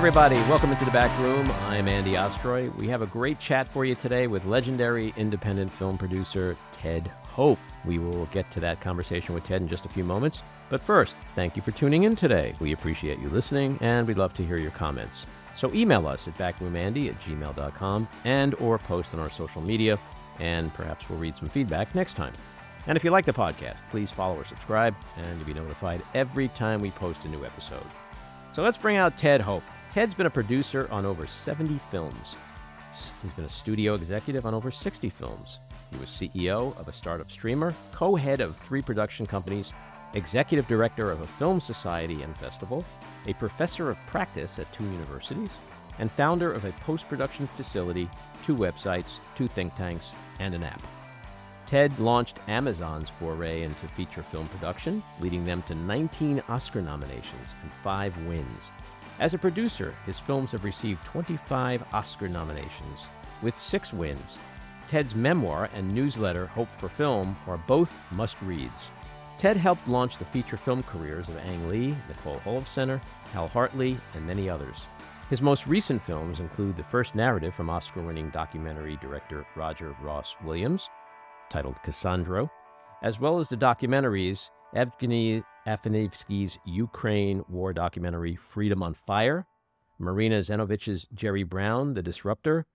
Everybody, welcome into the back room. I'm Andy Ostroy. We have a great chat for you today with legendary independent film producer Ted Hope. We will get to that conversation with Ted in just a few moments. But first, thank you for tuning in today. We appreciate you listening, and we'd love to hear your comments. So email us at backroomandy at gmail.com and or post on our social media, and perhaps we'll read some feedback next time. And if you like the podcast, please follow or subscribe, and you'll be notified every time we post a new episode. So let's bring out Ted Hope. Ted's been a producer on over 70 films. He's been a studio executive on over 60 films. He was CEO of a startup streamer, co head of three production companies, executive director of a film society and festival, a professor of practice at two universities, and founder of a post production facility, two websites, two think tanks, and an app. Ted launched Amazon's foray into feature film production, leading them to 19 Oscar nominations and five wins. As a producer, his films have received 25 Oscar nominations, with six wins. Ted's memoir and newsletter, Hope for Film, are both must reads. Ted helped launch the feature film careers of Ang Lee, Nicole Holofcener, Hal Hartley, and many others. His most recent films include the first narrative from Oscar winning documentary director Roger Ross Williams, titled Cassandro, as well as the documentaries Evgeny Afineevsky's Ukraine war documentary Freedom on Fire, Marina Zenovich's Jerry Brown, The Disrupter,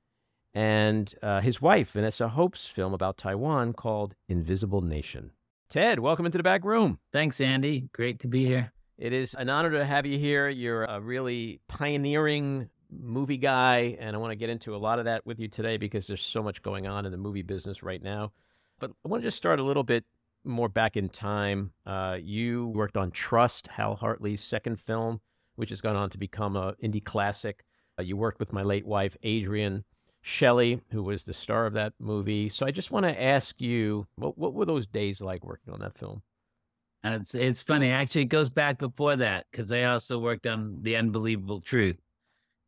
and uh, his wife, Vanessa Hope's film about Taiwan called Invisible Nation. Ted, welcome into the back room. Thanks, Andy. Great to be here. It is an honor to have you here. You're a really pioneering movie guy, and I want to get into a lot of that with you today because there's so much going on in the movie business right now. But I want to just start a little bit more back in time. Uh, you worked on Trust, Hal Hartley's second film, which has gone on to become a indie classic. Uh, you worked with my late wife, Adrienne Shelly, who was the star of that movie. So I just want to ask you, what, what were those days like working on that film? It's it's funny. Actually, it goes back before that because I also worked on The Unbelievable Truth.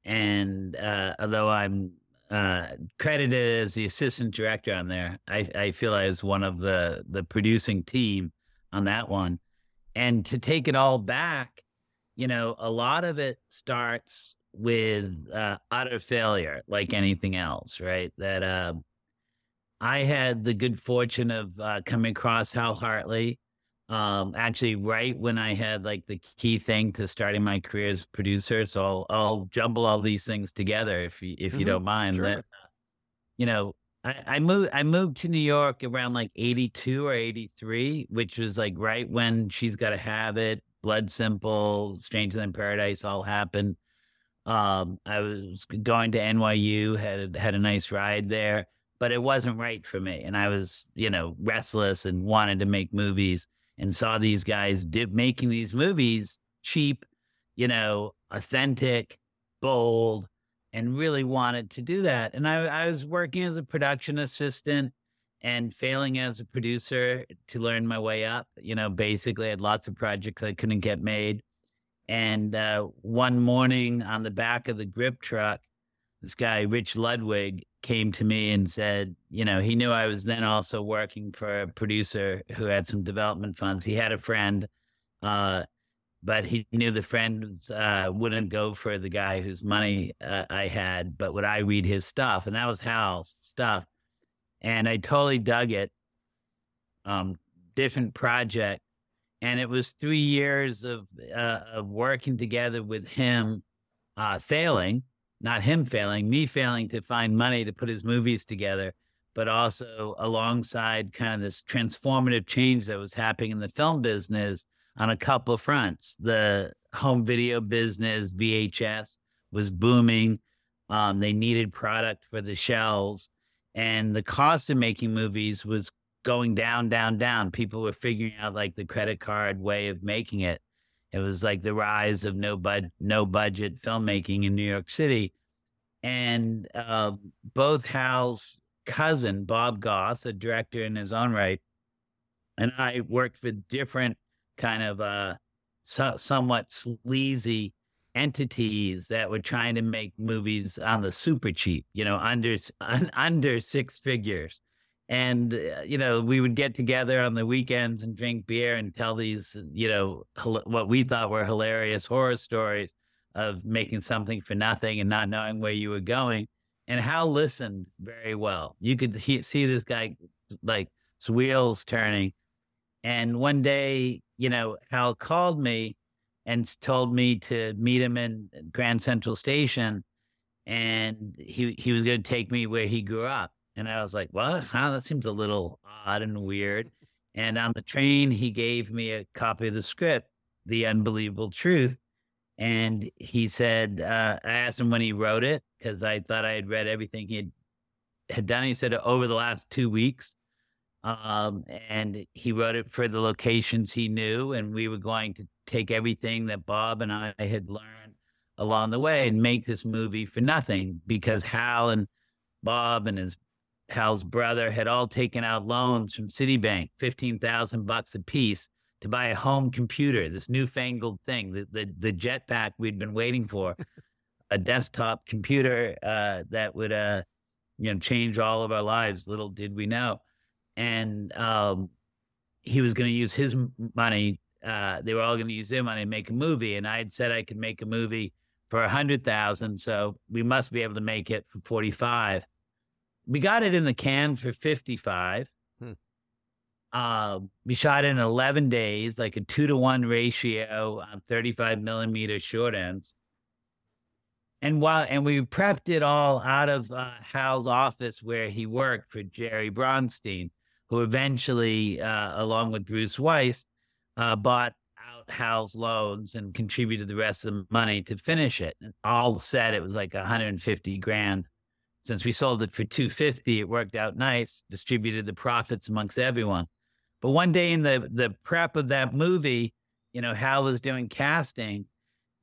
And uh, although I'm uh, credited as the assistant director on there. I, I feel I was one of the the producing team on that one. And to take it all back, you know, a lot of it starts with uh, utter failure, like anything else, right? That uh, I had the good fortune of uh, coming across Hal Hartley um actually right when i had like the key thing to starting my career as producer so i'll i'll jumble all these things together if you if mm-hmm. you don't mind sure. that you know I, I moved i moved to new york around like 82 or 83 which was like right when she's got to have it blood simple stranger than paradise all happened um i was going to nyu had had a nice ride there but it wasn't right for me and i was you know restless and wanted to make movies and saw these guys did, making these movies cheap, you know, authentic, bold, and really wanted to do that. And I, I was working as a production assistant and failing as a producer to learn my way up. You know, basically, I had lots of projects I couldn't get made. And uh, one morning on the back of the grip truck, this guy, Rich Ludwig, came to me and said, you know, he knew I was then also working for a producer who had some development funds. He had a friend, uh, but he knew the friend uh, wouldn't go for the guy whose money uh, I had, but would I read his stuff? And that was Hal's stuff. And I totally dug it. Um, different project. And it was three years of, uh, of working together with him, uh, failing not him failing, me failing to find money to put his movies together, but also alongside kind of this transformative change that was happening in the film business on a couple of fronts. The home video business, VHS, was booming. Um, they needed product for the shelves, and the cost of making movies was going down, down, down. People were figuring out like the credit card way of making it. It was like the rise of no bud no budget filmmaking in New York City, and uh, both Hal's cousin Bob Gosse, a director in his own right, and I worked for different kind of uh, so, somewhat sleazy entities that were trying to make movies on the super cheap, you know, under under six figures and uh, you know we would get together on the weekends and drink beer and tell these you know what we thought were hilarious horror stories of making something for nothing and not knowing where you were going. And Hal listened very well. You could he, see this guy like his wheels turning. And one day, you know, Hal called me and told me to meet him in Grand Central Station, and he he was going to take me where he grew up. And I was like, "What? Huh? That seems a little odd and weird." And on the train, he gave me a copy of the script, The Unbelievable Truth. And he said, uh, I asked him when he wrote it because I thought I had read everything he had, had done. He said over the last two weeks. Um, and he wrote it for the locations he knew. And we were going to take everything that Bob and I had learned along the way and make this movie for nothing because Hal and Bob and his Hal's brother had all taken out loans from Citibank, 15,000 bucks a piece to buy a home computer, this newfangled thing, the, the, the jetpack we'd been waiting for, a desktop computer uh, that would, uh, you know, change all of our lives. Little did we know. And um, he was going to use his money. Uh, they were all going to use their money to make a movie. And I had said I could make a movie for a hundred thousand. So we must be able to make it for 45 we got it in the can for 55. Hmm. Uh, we shot in 11 days, like a two to one ratio on 35 millimeter short ends. And while and we prepped it all out of uh, Hal's office where he worked for Jerry Bronstein, who eventually, uh, along with Bruce Weiss, uh, bought out Hal's loans and contributed the rest of the money to finish it. And all said, it was like 150 grand since we sold it for 250 it worked out nice distributed the profits amongst everyone. But one day in the the prep of that movie you know hal was doing casting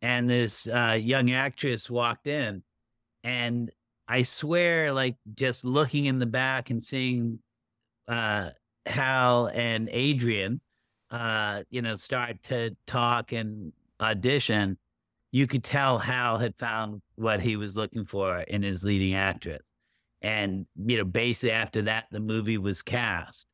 and this uh, young actress walked in and i swear like just looking in the back and seeing uh, hal and adrienne uh, you know start to talk and audition you could tell Hal had found what he was looking for in his leading actress. And, you know, basically after that, the movie was cast.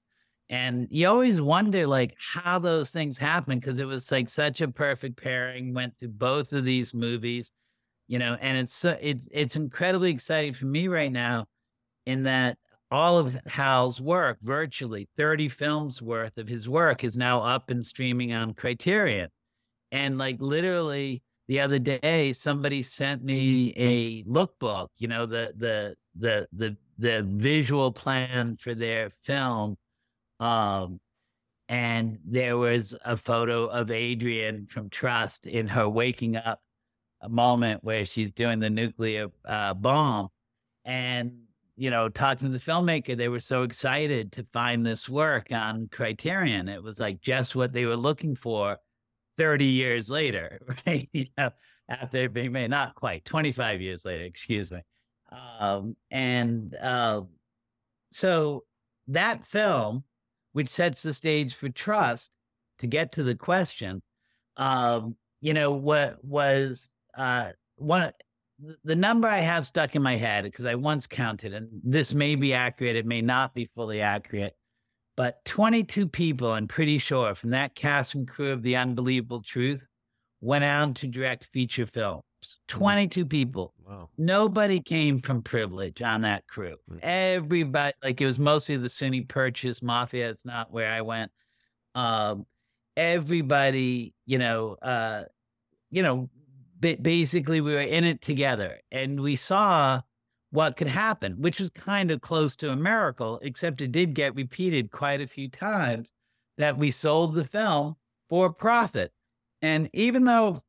And you always wonder, like, how those things happen because it was like such a perfect pairing, went through both of these movies, you know, and it's so, it's it's incredibly exciting for me right now in that all of Hal's work, virtually 30 films worth of his work, is now up and streaming on Criterion. And like literally, the other day somebody sent me a lookbook you know the the the the the visual plan for their film um and there was a photo of adrienne from trust in her waking up a moment where she's doing the nuclear uh, bomb and you know talking to the filmmaker they were so excited to find this work on criterion. It was like just what they were looking for 30 years later, right? you know, after being made, not quite 25 years later, excuse me. Um, and uh, so that film, which sets the stage for trust, to get to the question, um, you know, what was uh, one the number I have stuck in my head because I once counted, and this may be accurate, it may not be fully accurate, but 22 people, I'm pretty sure, from that cast and crew of The Unbelievable Truth went on to direct feature films. Mm. 22 people. Wow. Nobody came from privilege on that crew. Mm. Everybody, like it was mostly the SUNY Purchase Mafia. It's not where I went. Um, everybody, you know, uh, you know, basically we were in it together and we saw what could happen, which was kind of close to a miracle, except it did get repeated quite a few times that we sold the film for profit. And even though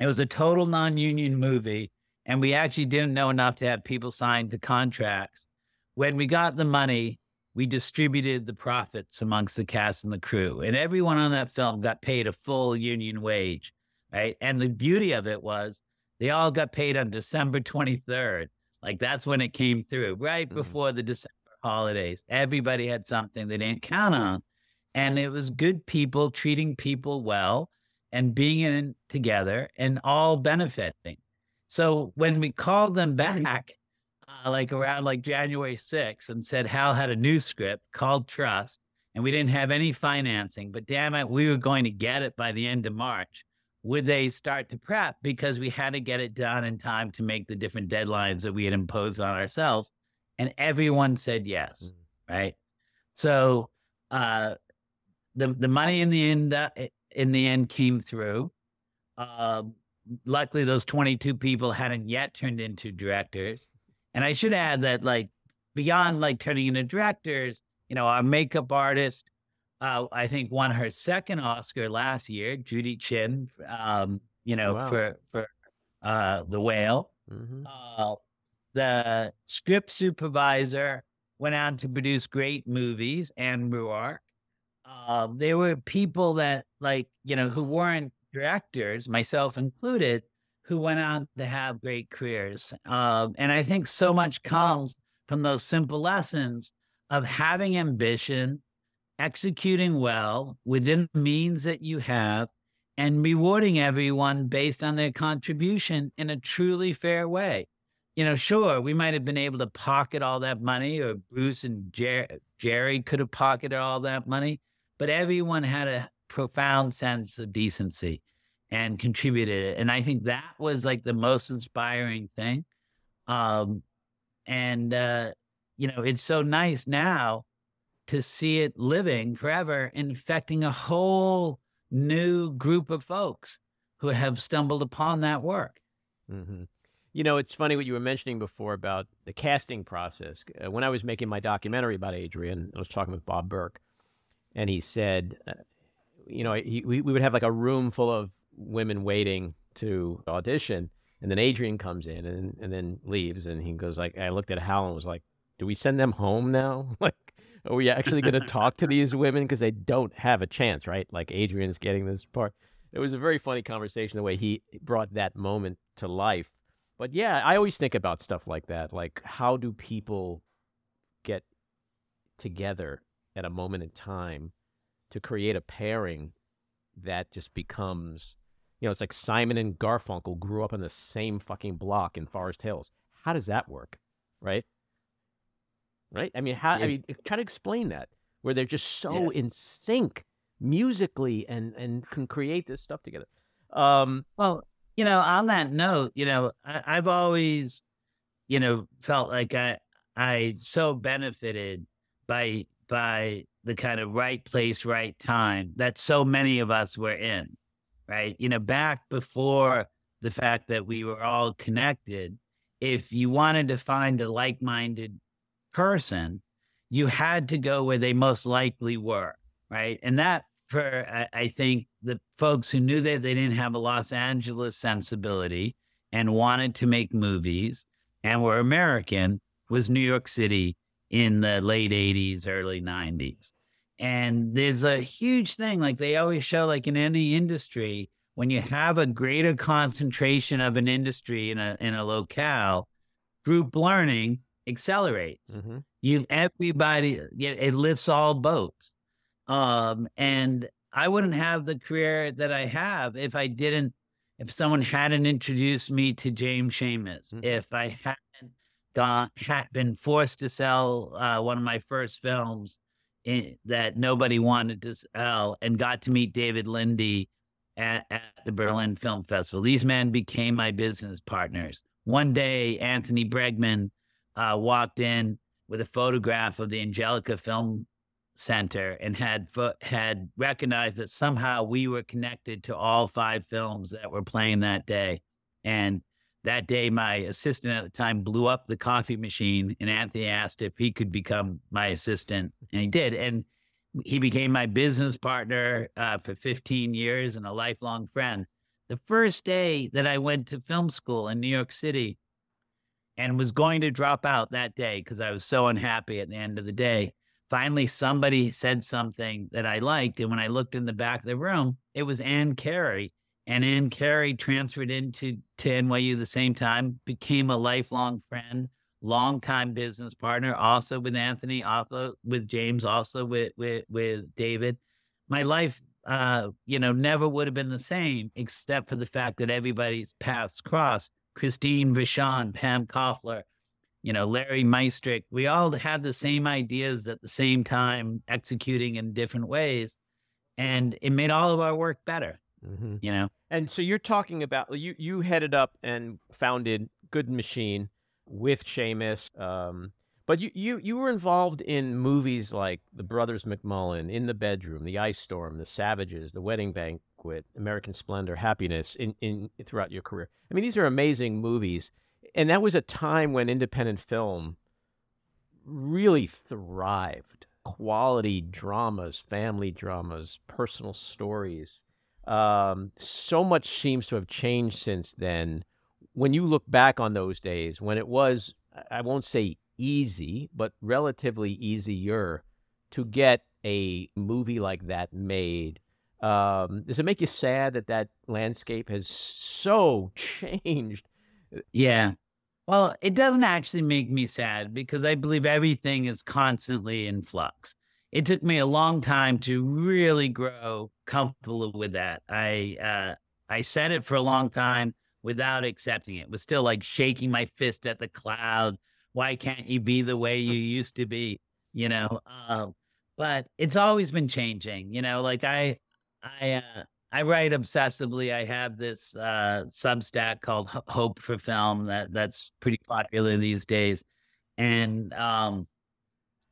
it was a total non union movie, and we actually didn't know enough to have people sign the contracts, when we got the money, we distributed the profits amongst the cast and the crew. And everyone on that film got paid a full union wage, right? And the beauty of it was they all got paid on December 23rd. Like that's when it came through, right mm-hmm. before the December holidays. Everybody had something they didn't count on. And it was good people treating people well and being in together and all benefiting. So when we called them back, uh, like around like January 6th, and said Hal had a new script called Trust, and we didn't have any financing, but damn it, we were going to get it by the end of March would they start to prep because we had to get it done in time to make the different deadlines that we had imposed on ourselves? And everyone said yes, mm. right? So uh, the the money in the end uh, in the end came through. Uh, luckily, those 22 people hadn't yet turned into directors. And I should add that, like, beyond like turning into directors, you know, our makeup artist, uh, I think won her second Oscar last year, Judy Chin, um, you know, wow. for for uh, the whale. Mm-hmm. Uh, the script supervisor went on to produce great movies, Anne Ruark. Uh, there were people that like you know who weren't directors, myself included, who went on to have great careers. Uh, and I think so much comes from those simple lessons of having ambition, executing well within the means that you have, and rewarding everyone based on their contribution in a truly fair way. You know, sure, we might have been able to pocket all that money, or Bruce and Jer- Jerry could have pocketed all that money, but everyone had a profound sense of decency and contributed it. And I think that was like the most inspiring thing. Um, and, uh, you know, it's so nice now to see it living forever, infecting a whole new group of folks who have stumbled upon that work. Mm-hmm. You know, it's funny what you were mentioning before about the casting process. Uh, when I was making my documentary about Adrienne, I was talking with Bob Burke, and he said, uh, you know, he, we, we would have like a room full of women waiting to audition, and then Adrienne comes in and and then leaves, and he goes like, I looked at Hal and was like, do we send them home now? like, are we actually going to talk to these women because they don't have a chance, right? Like Adrienne's getting this part. It was a very funny conversation the way he brought that moment to life. But yeah, I always think about stuff like that. Like, how do people get together at a moment in time to create a pairing that just becomes, you know, it's like Simon and Garfunkel grew up on the same fucking block in Forest Hills. How does that work? Right? Right? I mean, how? Yeah. I mean, try to explain that where they're just so yeah. in sync musically and and can create this stuff together. Um, well, you know, on that note, you know, I, I've always, you know, felt like I I so benefited by by the kind of right place, right time that so many of us were in, right? You know, back before the fact that we were all connected, if you wanted to find a like minded person, you had to go where they most likely were, right? And that, for I, I think the folks who knew that they didn't have a Los Angeles sensibility and wanted to make movies and were American, was New York City in the late 80s, early 90s. And there's a huge thing, like they always show, like in any industry, when you have a greater concentration of an industry in a in a locale, group learning accelerates. Mm-hmm. You everybody it lifts all boats. Um, and I wouldn't have the career that I have if I didn't if someone hadn't introduced me to James Schamus, mm-hmm. if I hadn't gone had been forced to sell uh, one of my first films in, that nobody wanted to sell and got to meet David Linde at, at the Berlin Film Festival. These men became my business partners. One day, Anthony Bregman uh, walked in with a photograph of the Angelica Film Center and had fo- had recognized that somehow we were connected to all five films that were playing that day. And that day, my assistant at the time blew up the coffee machine, and Anthony asked if he could become my assistant, and he did. And he became my business partner uh, for 15 years and a lifelong friend. The first day that I went to film school in New York City, and was going to drop out that day because I was so unhappy at the end of the day. Finally, somebody said something that I liked. And when I looked in the back of the room, it was Anne Carey. And Anne Carey transferred into to NYU the same time, became a lifelong friend, longtime business partner, also with Anthony, also with James, also with with, with David. My life uh, you know, never would have been the same except for the fact that everybody's paths crossed. Christine Vachon, Pam Koffler, you know, Larry Meistrich, we all had the same ideas at the same time, executing in different ways. And it made all of our work better. Mm-hmm. You know, and so you're talking about you you headed up and founded Good Machine with Schamus. Um, but you, you you were involved in movies like The Brothers McMullen, In the Bedroom, The Ice Storm, The Savages, The Wedding Banquet, American Splendor, Happiness in, in throughout your career. I mean, these are amazing movies. And that was a time when independent film really thrived. Quality dramas, family dramas, personal stories. Um, so much seems to have changed since then. When you look back on those days, when it was, I won't say easy, but relatively easier to get a movie like that made. Um, does it make you sad that that landscape has so changed? Yeah. Well, it doesn't actually make me sad because I believe everything is constantly in flux. It took me a long time to really grow comfortable with that. I uh, I said it for a long time without accepting it. it. Was still like shaking my fist at the cloud, why can't you be the way you used to be? You know, uh, but it's always been changing. You know, like I, I, uh, I write obsessively. I have this uh, Substack called Hope for Film that that's pretty popular these days, and um,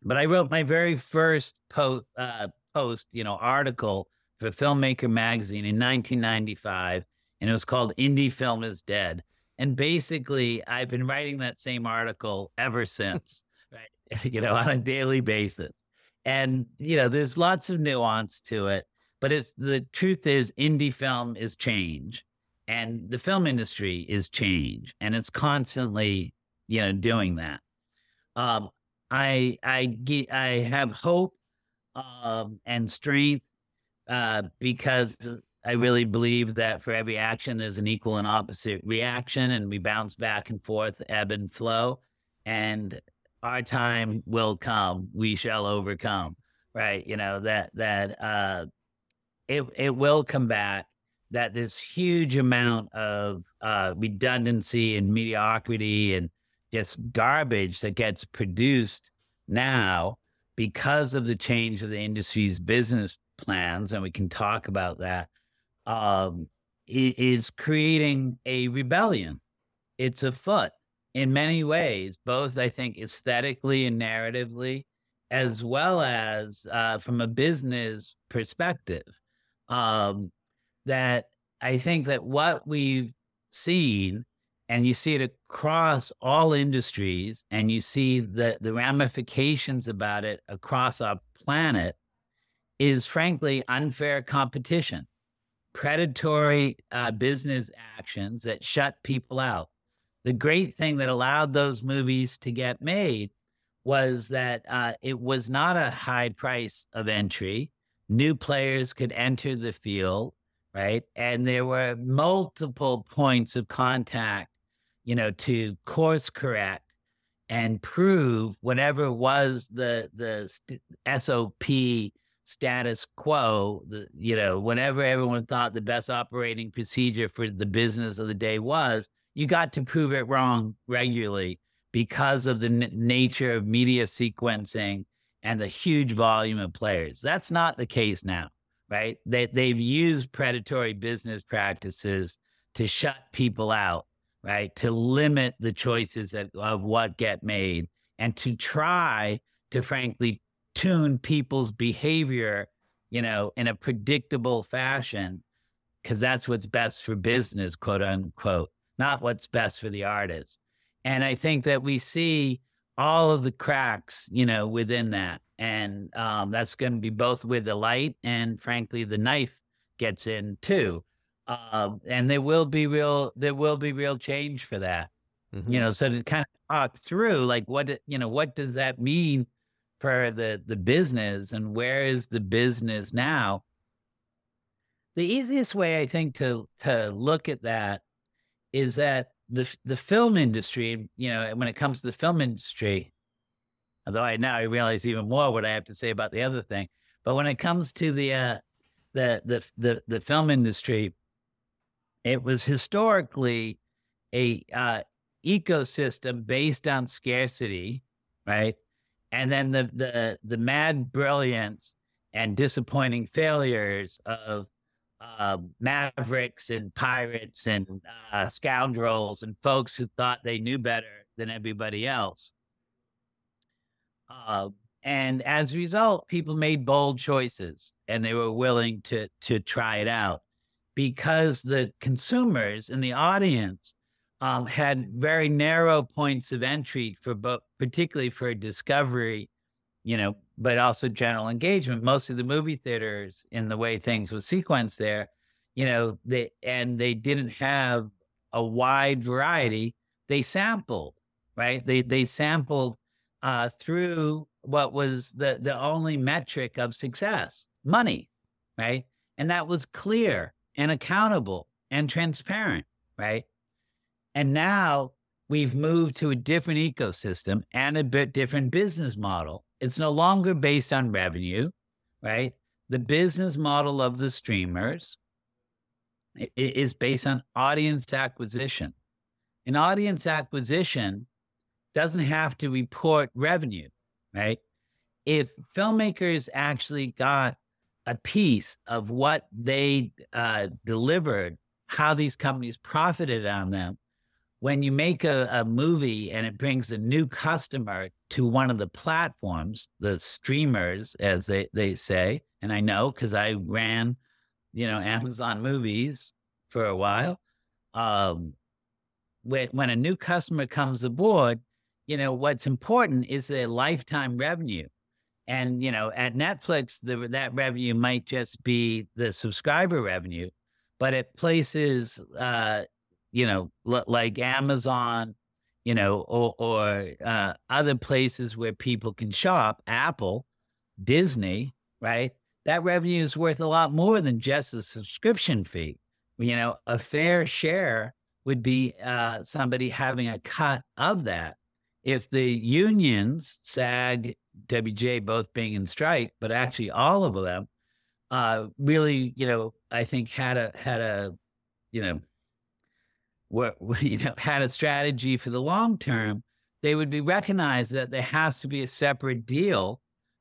but I wrote my very first post, uh, post, you know, article for Filmmaker magazine in 1995, and it was called "Indie Film is Dead." And basically, I've been writing that same article ever since, right? You know, on a daily basis. And, you know, there's lots of nuance to it, but it's the truth is indie film is change and the film industry is change and it's constantly, you know, doing that. Um, I, I, I have hope um, and strength uh, because I really believe that for every action, there's an equal and opposite reaction, and we bounce back and forth, ebb and flow. And our time will come. We shall overcome. Right? You know that that uh, it it will come back. That this huge amount of uh, redundancy and mediocrity and just garbage that gets produced now because of the change of the industry's business plans, and we can talk about that um, is creating a rebellion. It's afoot in many ways, both I think aesthetically and narratively, as well as uh, from a business perspective. Um, that I think that what we've seen, and you see it across all industries, and you see the, the ramifications about it across our planet, is frankly unfair competition predatory uh, business actions that shut people out. The great thing that allowed those movies to get made was that uh, it was not a high price of entry. New players could enter the field, right? And there were multiple points of contact, you know, to course correct and prove whatever was the the SOP status quo, the, you know, whenever everyone thought the best operating procedure for the business of the day was, you got to prove it wrong regularly because of the n- nature of media sequencing and the huge volume of players. That's not the case now, right? They, they've used predatory business practices to shut people out, right? To limit the choices of, of what get made and to try to frankly tune people's behavior, you know, in a predictable fashion, because that's what's best for business, quote unquote, not what's best for the artist. And I think that we see all of the cracks, you know, within that. And um, that's going to be both with the light and frankly, the knife gets in too. Um, and there will be real, there will be real change for that. Mm-hmm. You know, so to kind of talk through like what, you know, what does that mean for the the business and where is the business now the easiest way i think to to look at that is that the the film industry you know when it comes to the film industry although i now i realize even more what i have to say about the other thing but when it comes to the uh the the the, the film industry it was historically a uh ecosystem based on scarcity right? And then the the the mad brilliance and disappointing failures of uh, mavericks and pirates and uh, scoundrels and folks who thought they knew better than everybody else. Uh, and as a result, people made bold choices and they were willing to to try it out because the consumers and the audience um, had very narrow points of entry for both, particularly for discovery, you know, but also general engagement. Most of the movie theaters, in the way things were sequenced there, you know, they and they didn't have a wide variety. They sampled, right? They they sampled uh, through what was the the only metric of success, money, right? And that was clear and accountable and transparent, right? And now we've moved to a different ecosystem and a bit different business model. It's no longer based on revenue, right? The business model of the streamers is based on audience acquisition. An audience acquisition doesn't have to report revenue, right? If filmmakers actually got a piece of what they uh, delivered, how these companies profited on them, when you make a, a movie and it brings a new customer to one of the platforms, the streamers, as they, they say, and I know because I ran, you know, Amazon movies for a while. Um, when, when a new customer comes aboard, you know, what's important is their lifetime revenue. And, you know, at Netflix, the, that revenue might just be the subscriber revenue, but at places uh, you know, l- like Amazon, you know, or, or uh, other places where people can shop, Apple, Disney, right? That revenue is worth a lot more than just a subscription fee. You know, a fair share would be uh, somebody having a cut of that. If the unions, SAG, WGA, both being in strike, but actually all of them, uh, really, you know, I think had a had a, you know, were, you know, had a strategy for the long mm-hmm. term, they would be recognized that there has to be a separate deal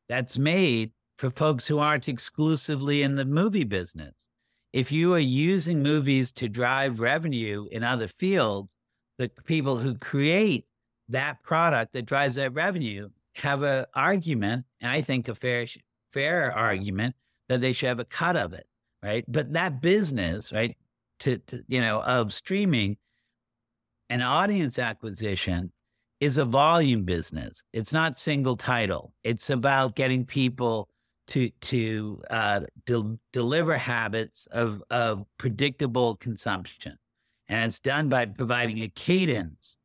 that's made for folks who aren't exclusively in the movie business. If you are using movies to drive revenue in other fields, the people who create that product that drives that revenue have an argument, and I think a fair fair mm-hmm. argument that they should have a cut of it, right? But that business, right, to, to you know of streaming and audience acquisition is a volume business. It's not single title. It's about getting people to to uh, de- deliver habits of of predictable consumption, and it's done by providing a cadence,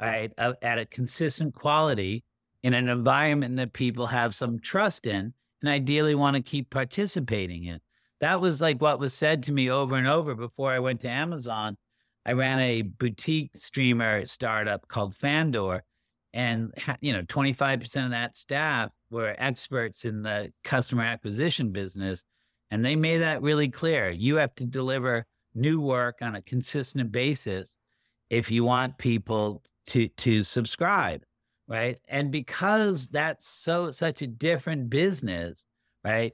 right, uh, at a consistent quality in an environment that people have some trust in, and ideally want to keep participating in that was like what was said to me over and over before I went to Amazon. I ran a boutique streamer startup called Fandor, and you know, 25% of that staff were experts in the customer acquisition business, and they made that really clear. You have to deliver new work on a consistent basis if you want people to to subscribe, right? And because that's so such a different business, right?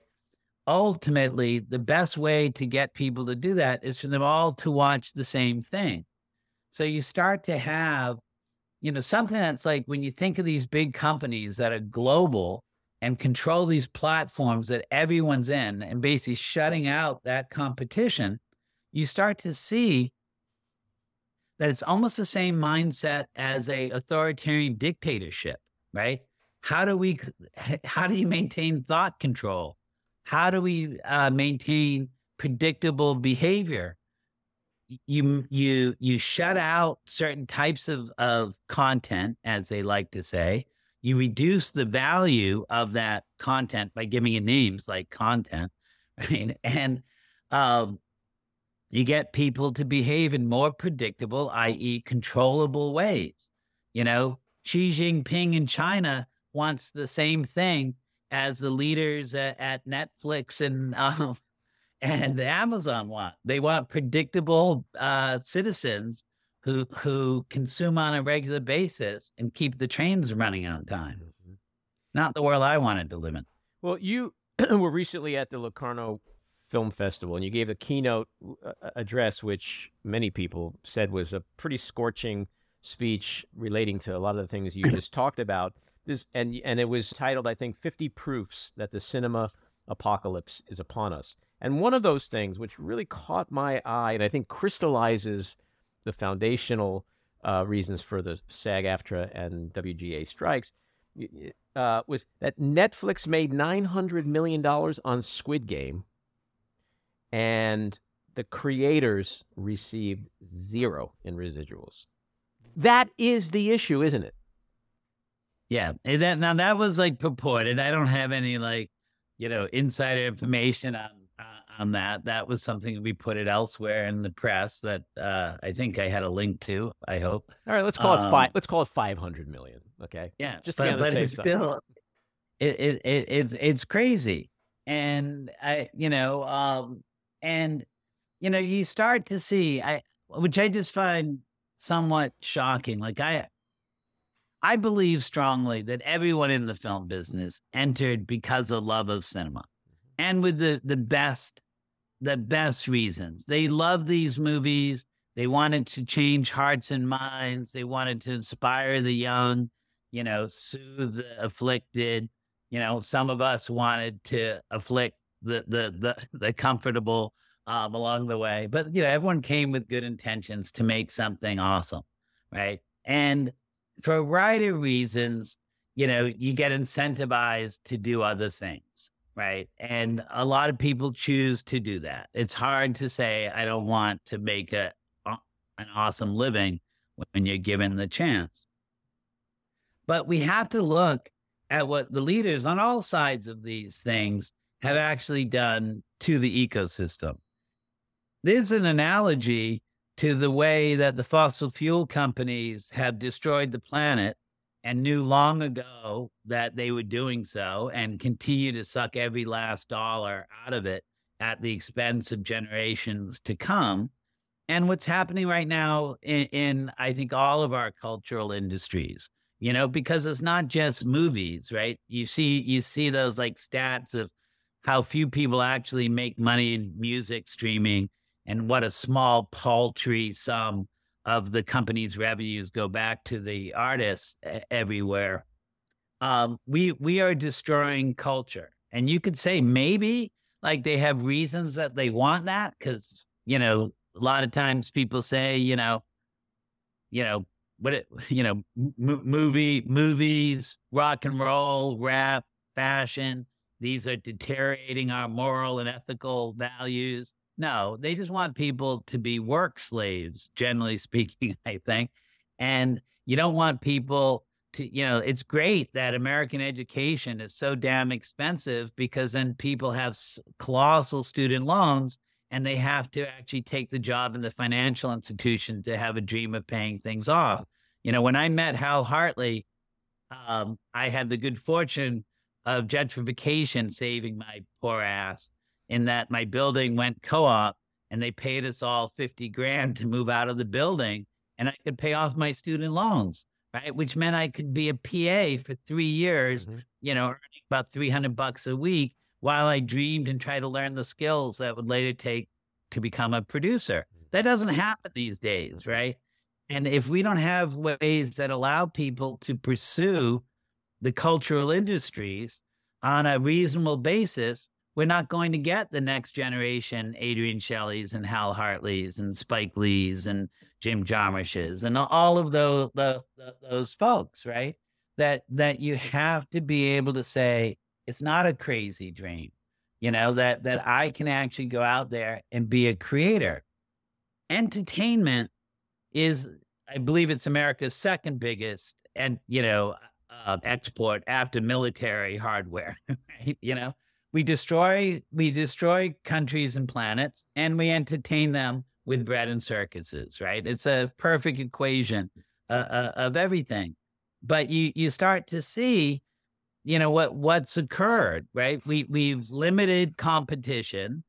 Ultimately the best way to get people to do that is for them all to watch the same thing. So you start to have, you know, something that's like when you think of these big companies that are global and control these platforms that everyone's in and basically shutting out that competition, you start to see that it's almost the same mindset as a authoritarian dictatorship, right? How do we how do you maintain thought control? How do we uh, maintain predictable behavior? You you you shut out certain types of of content, as they like to say. You reduce the value of that content by giving it names like content, right? And um, you get people to behave in more predictable, i.e., controllable ways. You know, Xi Jinping in China wants the same thing as the leaders at, at Netflix and um, and Amazon want. They want predictable uh, citizens who who consume on a regular basis and keep the trains running on time. Mm-hmm. Not the world I wanted to live in. Well, you were recently at the Locarno Film Festival, and you gave a keynote uh, address, which many people said was a pretty scorching speech relating to a lot of the things you just talked about. This, and and it was titled, I think, 50 Proofs That the Cinema Apocalypse is Upon Us. And one of those things, which really caught my eye, and I think crystallizes the foundational uh, reasons for the SAG-AFTRA and WGA strikes, uh, was that Netflix made $900 million on Squid Game, and the creators received zero in residuals. That is the issue, isn't it? Yeah. And That now that was like purported. I don't have any like, you know, insider information on uh, on that. That was something we put it elsewhere in the press that uh, I think I had a link to. I hope. All right, let's call um, it five. Let's call it five hundred million. Okay. Yeah, just to but, be on the safe side. Still, it, it, it it's it's crazy, and I you know um and you know you start to see I which I just find somewhat shocking. Like I I believe strongly that everyone in the film business entered because of love of cinema mm-hmm. and with the, the best, the best reasons. They love these movies. They wanted to change hearts and minds. They wanted to inspire the young, you know, soothe the afflicted. You know, some of us wanted to afflict the the the, the comfortable um, along the way. But you know, everyone came with good intentions to make something awesome, right? And for a variety of reasons, you know, you get incentivized to do other things, right? And a lot of people choose to do that. It's hard to say, I don't want to make a, an awesome living when you're given the chance. But we have to look at what the leaders on all sides of these things have actually done to the ecosystem. There's an analogy to the way that the fossil fuel companies have destroyed the planet and knew long ago that they were doing so and continue to suck every last dollar out of it at the expense of generations to come. And what's happening right now in, in, I think, all of our cultural industries, you know, because it's not just movies, right? You see, you see those like stats of how few people actually make money in music streaming and what a small paltry sum of the company's revenues go back to the artists everywhere. Um, we we are destroying culture, and you could say maybe like they have reasons that they want that because you know a lot of times people say you know you know what it you know m- movie movies rock and roll rap fashion these are deteriorating our moral and ethical values no, they just want people to be work slaves, generally speaking, I think. And you don't want people to, you know, it's great that American education is so damn expensive because then people have colossal student loans and they have to actually take the job in the financial institution to have a dream of paying things off. You know, when I met Hal Hartley, um, I had the good fortune of gentrification saving my poor ass in that my building went co-op and they paid us all 50 grand to move out of the building and I could pay off my student loans, right? Which meant I could be a PA for three years, mm-hmm. you know, earning about 300 bucks a week while I dreamed and tried to learn the skills that would later take to become a producer. That doesn't happen these days, right? And if we don't have ways that allow people to pursue the cultural industries on a reasonable basis, we're not going to get the next generation Adrienne Shellys and Hal Hartleys and Spike Lees and Jim Jarmusch's and all of those the, the, those folks, right? That that you have to be able to say it's not a crazy dream, you know that that I can actually go out there and be a creator. Entertainment is, I believe, it's America's second biggest and you know uh, export after military hardware, right? You know we destroy we destroy countries and planets and we entertain them with bread and circuses right? It's a perfect equation uh, uh, of everything. But you you start to see you know what what's occurred right? We we've limited competition.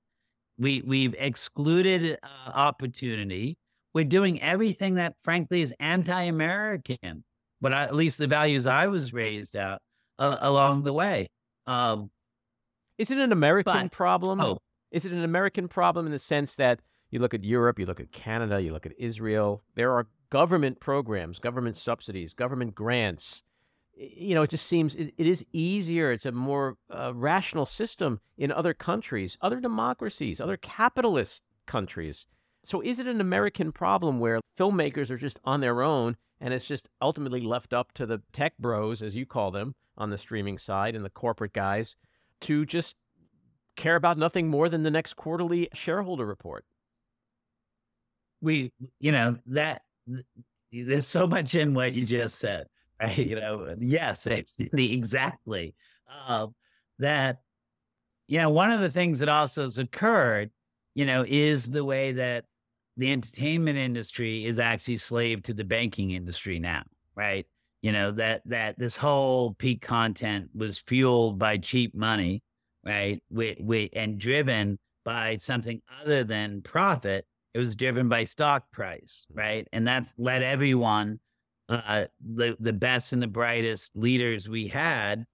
We we've excluded uh, opportunity. We're doing everything that frankly is anti-american but at least the values i was raised out uh, along the way. Um, is it an American but, problem? Oh, Is it an American problem in the sense that you look at Europe, you look at Canada, you look at Israel, there are government programs, government subsidies, government grants. You know, it just seems it, it is easier. It's a more uh, rational system in other countries, other democracies, other capitalist countries. So, is it an American problem where filmmakers are just on their own and it's just ultimately left up to the tech bros, as you call them, on the streaming side and the corporate guys to just care about nothing more than the next quarterly shareholder report? We, you know, that there's so much in what you just said, right? You know, yes, it's the exactly uh, that. You know, one of the things that also has occurred, you know, is the way that the entertainment industry is actually slave to the banking industry now, right? You know that that this whole peak content was fueled by cheap money, right? We, we, and driven by something other than profit it was driven by stock price, right? And that's led everyone, uh, the the best and the brightest leaders we had,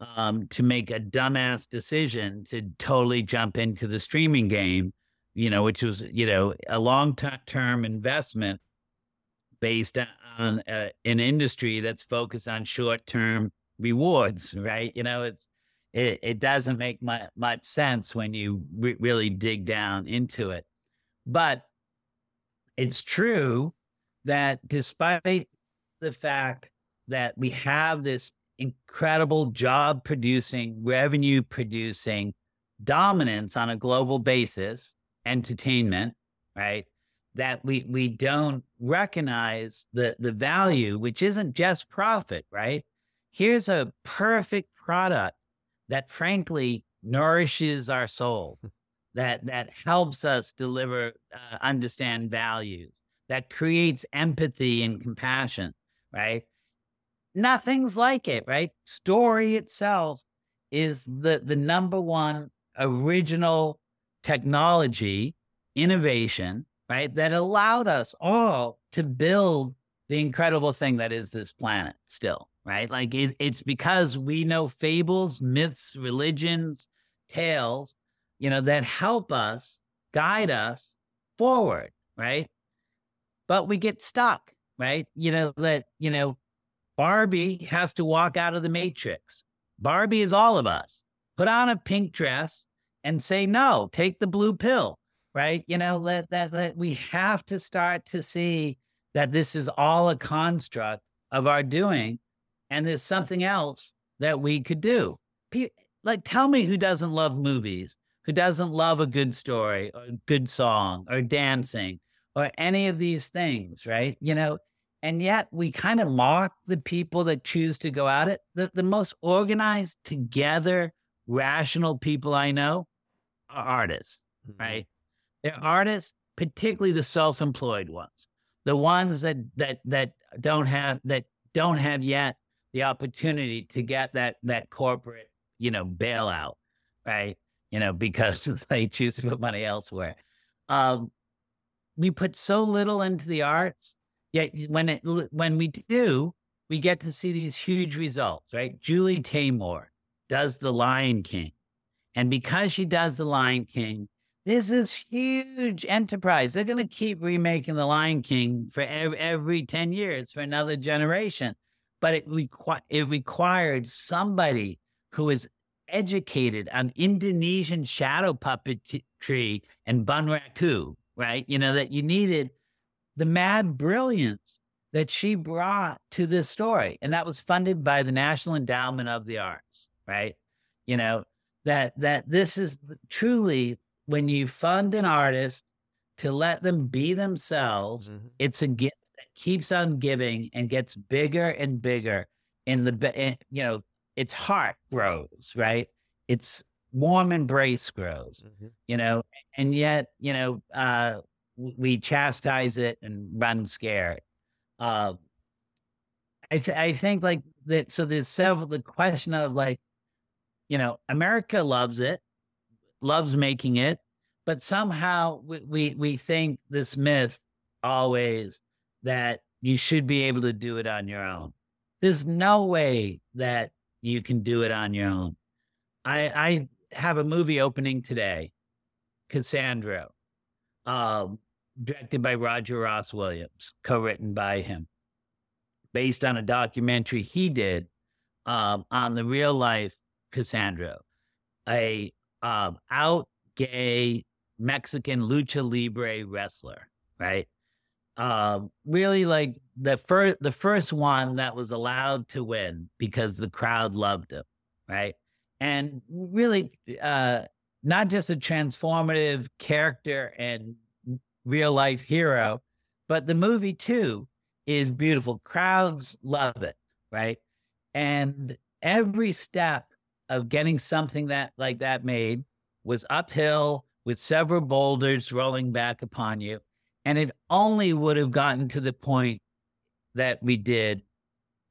um, to make a dumbass decision to totally jump into the streaming game, you know, which was you know a long term investment based on uh, an industry that's focused on short term rewards, right? You know, it's it, it doesn't make much, much sense when you re- really dig down into it. But it's true that despite the fact that we have this incredible job producing, revenue producing dominance on a global basis, entertainment, right? That we we don't recognize the the value, which isn't just profit, right? Here's a perfect product that frankly nourishes our soul that that helps us deliver uh, understand values that creates empathy and compassion right? Nothing's like it right? Story itself is the the number one original technology innovation right that allowed us all to build the incredible thing that is this planet still right like it, it's because we know fables myths religions tales you know, that help us guide us forward, right? But we get stuck, right? You know, that, you know, Barbie has to walk out of the matrix. Barbie is all of us. Put on a pink dress and say no, take the blue pill, right? You know, that that that we have to start to see that this is all a construct of our doing and there's something else that we could do. Like tell me who doesn't love movies who doesn't love a good story or a good song or dancing or any of these things, right? You know, and yet we kind of mock the people that choose to go at it. The, the most organized, together, rational people I know are artists, mm-hmm. right? They're artists, particularly the self-employed ones, the ones that that that don't have that don't have yet the opportunity to get that that corporate, you know, bailout, right? you know, because they choose to put money elsewhere. Um, we put so little into the arts, yet when it when we do, we get to see these huge results, right? Julie Taymor does The Lion King, and because she does The Lion King, this is huge enterprise. They're going to keep remaking The Lion King for every, every ten years for another generation, but it requ- it required somebody who is educated on Indonesian shadow puppetry and bunraku, right? You know, that you needed the mad brilliance that she brought to this story. And that was funded by the National Endowment of the Arts, right? You know, that that this is truly when you fund an artist to let them be themselves, mm-hmm. it's a gift that keeps on giving and gets bigger and bigger in the you know its heart grows, right? Its warm embrace grows, mm-hmm. you know, and yet, you know, uh, we chastise it and run scared. Uh, I, th- I think like that. So there's several, the question of like, you know, America loves it, loves making it, but somehow we, we, we think this myth always that you should be able to do it on your own. There's no way that you can do it on your own. I, I have a movie opening today Cassandro, um, directed by Roger Ross Williams, co-written by him, based on a documentary he did um, on the real life Cassandro, a um, out gay Mexican lucha libre wrestler, right? Um, really like the first the first one that was allowed to win because the crowd loved him, right? And really, uh, not just a transformative character and real life hero, but the movie too is beautiful. Crowds love it, right? And every step of getting something that like that made was uphill with several boulders rolling back upon you. And it only would have gotten to the point that we did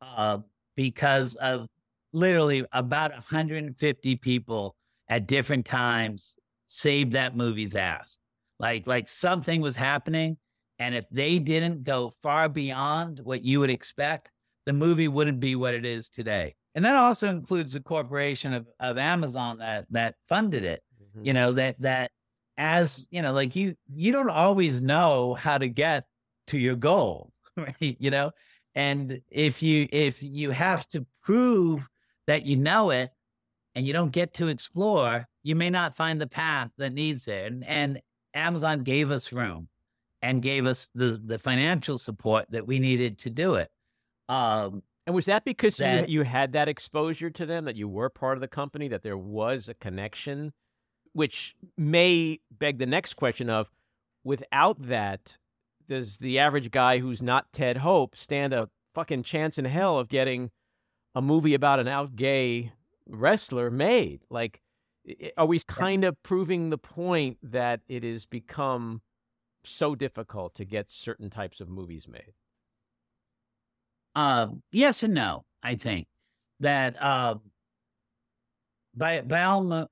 uh, because of literally about 150 people at different times saved that movie's ass. Like, like something was happening. And if they didn't go far beyond what you would expect, the movie wouldn't be what it is today. And that also includes the corporation of, of Amazon that that funded it. Mm-hmm. You know, that that as you know, like you you don't always know how to get to your goal, right? You know, and if you if you have to prove that you know it and you don't get to explore, you may not find the path that needs it. And, and Amazon gave us room and gave us the the financial support that we needed to do it. Um, and was that because that, you, you had that exposure to them, that you were part of the company, that there was a connection, which may beg the next question of, without that, does the average guy who's not Ted Hope stand a fucking chance in hell of getting a movie about an out gay wrestler made? Like, are we kind of proving the point that it has become so difficult to get certain types of movies made? Uh, yes and no. I think that uh, by by all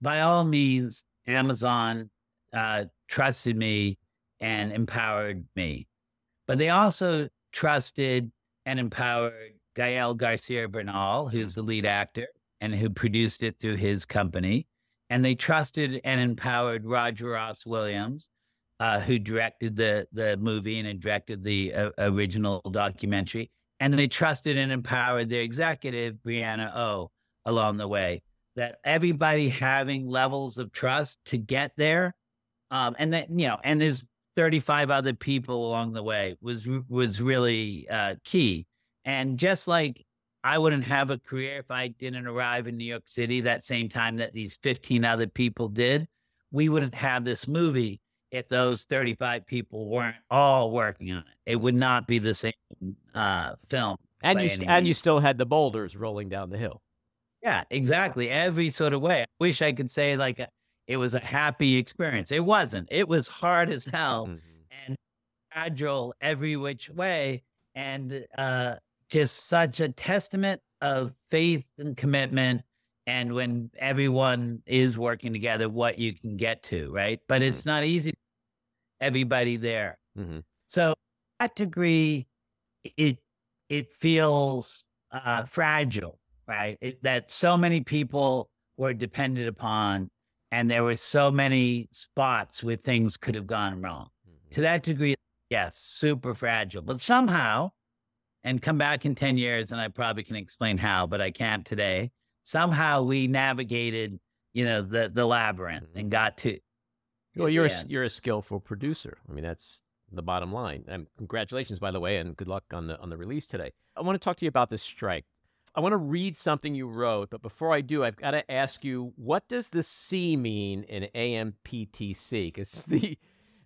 by all means, Amazon uh, trusted me and empowered me, but they also trusted and empowered Gael Garcia Bernal, who's the lead actor and who produced it through his company, and they trusted and empowered Roger Ross Williams, uh, who directed the the movie and directed the uh, original documentary, and they trusted and empowered their executive Brianna O along the way. That everybody having levels of trust to get there, um, and that you know, and there's 35 other people along the way was was really uh, key. And just like I wouldn't have a career if I didn't arrive in New York City that same time that these 15 other people did, we wouldn't have this movie if those 35 people weren't all working on it. It would not be the same uh, film. And you and you still had the boulders rolling down the hill. Yeah, exactly. Every sort of way. I wish I could say like a, it was a happy experience. It wasn't. It was hard as hell mm-hmm. and fragile every which way, and uh, just such a testament of faith and commitment and when everyone is working together, what you can get to, right? But mm-hmm. it's not easy. Everybody there. Mm-hmm. So, that degree, it it feels uh, fragile, right? It, that so many people were dependent upon, and there were so many spots where things could have gone wrong. Mm-hmm. To that degree, yes, super fragile. But somehow, and come back in ten years, and I probably can explain how, but I can't today somehow we navigated, you know, the the labyrinth and mm-hmm. got to. Well, you're a, you're a skillful producer. I mean, that's the bottom line. And congratulations, by the way, and good luck on the on the release today. I want to talk to you about this strike. I want to read something you wrote, but before I do, I've got to ask you, what does the C mean in AMPTC? Because the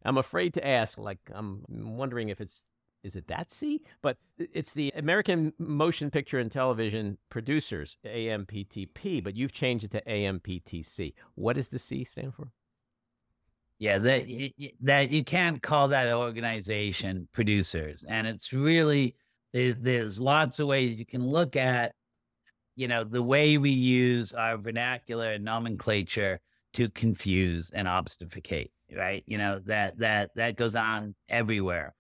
I'm afraid to ask. Like, I'm wondering if it's is it that C? But it's the American Motion Picture and Television Producers, AMPTP, but you've changed it to AMPTC. What does the C stand for? Yeah, that that you can't call that organization producers, and it's really there's lots of ways you can look at, you know, the way we use our vernacular and nomenclature to confuse and obfuscate, right? You know that that that goes on everywhere.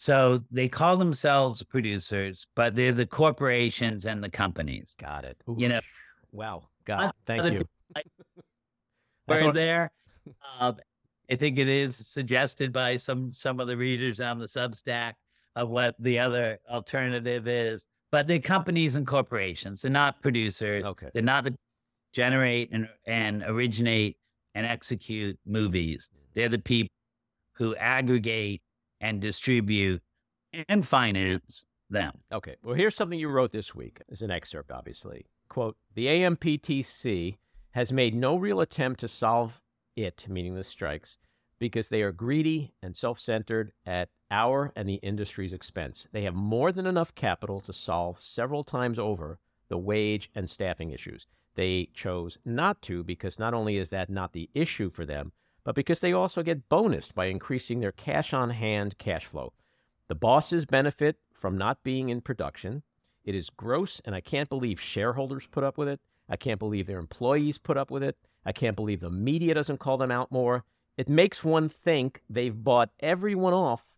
So they call themselves producers, but they're the corporations and the companies. Got it. Ooh, you know, wow. God, thank you. we're thought... there. um, I think it is suggested by some some of the readers on the Substack of what the other alternative is. But they're companies and corporations. They're not producers. Okay. They're not the generate and, and originate and execute movies. They're the people who aggregate and distribute and finance them. Okay. Well, here's something you wrote this week as an excerpt, obviously. Quote The AMPTC has made no real attempt to solve it, meaning the strikes, because they are greedy and self centered at our and the industry's expense. They have more than enough capital to solve several times over the wage and staffing issues. They chose not to because not only is that not the issue for them, but because they also get bonused by increasing their cash on hand cash flow. The bosses benefit from not being in production. It is gross, and I can't believe shareholders put up with it. I can't believe their employees put up with it. I can't believe the media doesn't call them out more. It makes one think they've bought everyone off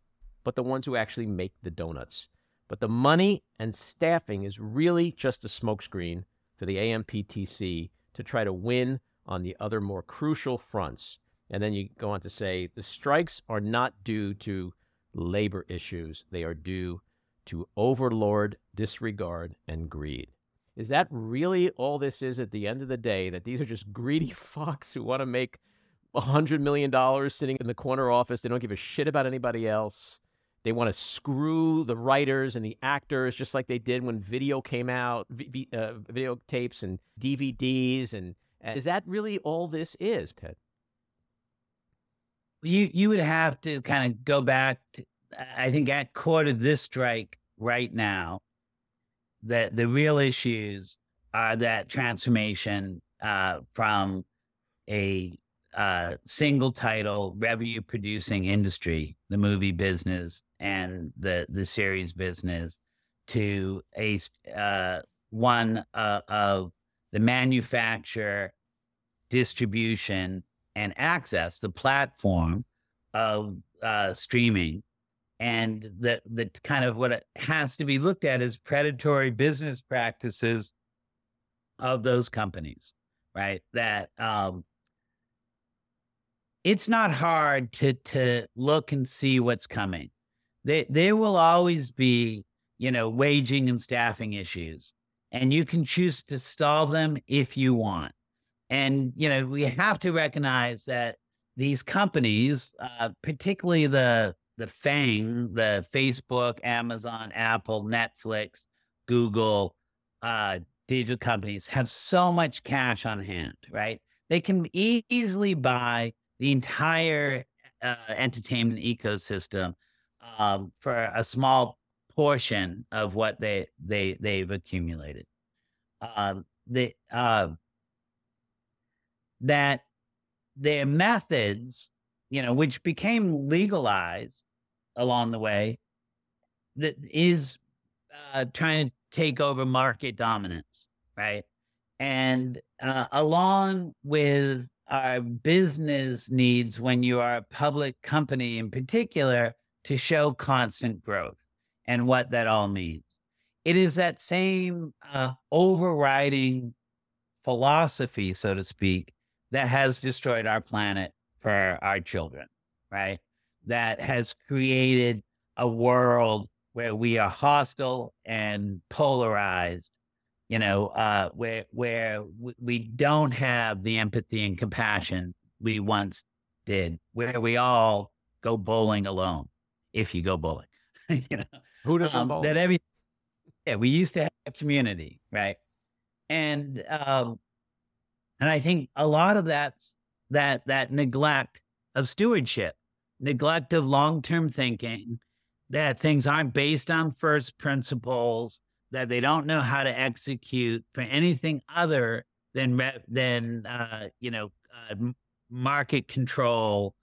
but the ones who actually make the donuts. But the money and staffing is really just a smokescreen for the AMPTC to try to win on the other more crucial fronts. And then you go on to say the strikes are not due to labor issues, they are due to overlord disregard and greed. Is that really all this is at the end of the day? That these are just greedy fucks who want to make a $100 million sitting in the corner office? They don't give a shit about anybody else. They want to screw the writers and the actors, just like they did when video came out, v- uh, videotapes and DVDs. And uh, is that really all this is, Pitt? You you would have to kind of go back. To, I think at core of this strike right now, that the real issues are that transformation uh, from a uh, single title revenue producing industry, the movie business and the the series business, to a uh, one uh, of the manufacture, distribution, and access, the platform of uh, streaming, and the the kind of what it has to be looked at as predatory business practices of those companies, right? That um, it's not hard to to look and see what's coming. They, there will always be, you know, waging and staffing issues, and you can choose to solve them if you want. And you know, we have to recognize that these companies, uh, particularly the the FANG, the Facebook, Amazon, Apple, Netflix, Google, uh, digital companies, have so much cash on hand, right? They can easily buy the entire uh, entertainment ecosystem um, for a small portion of what they they they've accumulated. Um, the uh, that their methods, you know, which became legalized along the way, that is uh, trying to take over market dominance, right? And uh, along with our business needs when you are a public company in particular to show constant growth and what that all means. It is that same uh, overriding philosophy, so to speak, that has destroyed our planet for our children, right? That has created a world where we are hostile and polarized you know, uh, where where we don't have the empathy and compassion we once did, where we all go bowling alone, if you go bowling, you know, who doesn't um, bowl? That every yeah, we used to have community, right? And um, and I think a lot of that's that that neglect of stewardship, neglect of long term thinking, that things aren't based on first principles that they don't know how to execute for anything other than than uh, you know uh, market control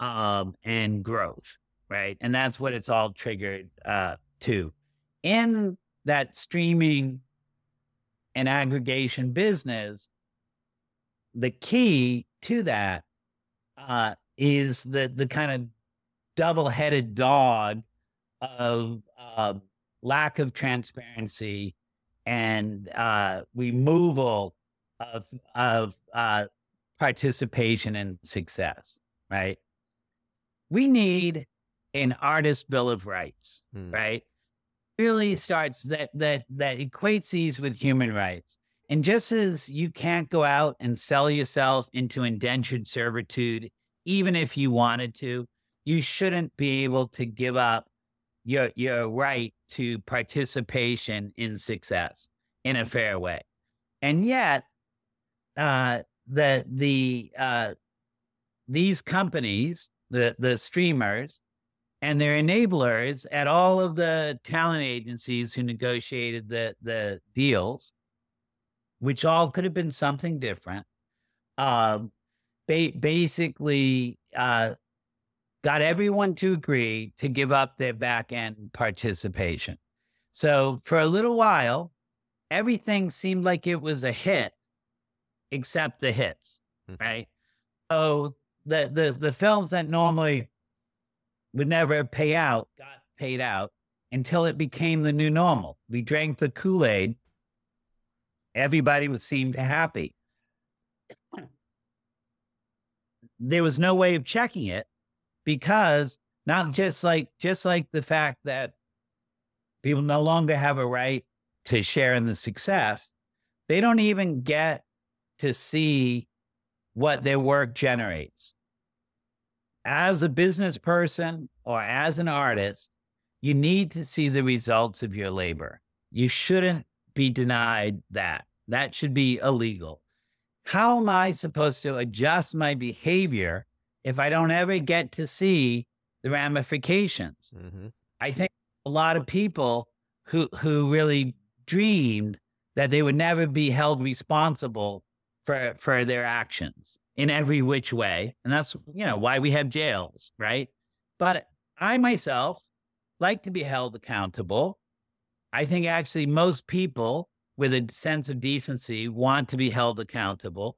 um, and growth, right? And that's what it's all triggered uh, to. In that streaming and aggregation business, the key to that uh, is the the kind of double-headed dog of uh, lack of transparency and uh, removal of of uh, participation and success, right? We need an artist bill of rights, Hmm. right? Really starts that that that equates these with human rights. And just as you can't go out and sell yourself into indentured servitude, even if you wanted to, you shouldn't be able to give up your your right to participation in success in a fair way. And yet, uh, the the uh, these companies, the the streamers, and their enablers at all of the talent agencies who negotiated the the deals, which all could have been something different, um, ba- basically uh, got everyone to agree to give up their back end participation. So for a little while, everything seemed like it was a hit, except the hits, Mhm. right? So the the the films that normally would never pay out got paid out until it became the new normal. We drank the Kool Aid. Everybody was seemed happy. There was no way of checking it because not mm. just like just like the fact that people no longer have a right to share in the success, they don't even get to see what their work generates. As a business person or as an artist, you need to see the results of your labor. You shouldn't be denied that. That should be illegal. How am I supposed to adjust my behavior if I don't ever get to see the ramifications? Mhm. I think a lot of people who who really dreamed that they would never be held responsible for for their actions in every which way, and that's you know why we have jails, right? But I myself like to be held accountable. I think actually most people with a sense of decency want to be held accountable.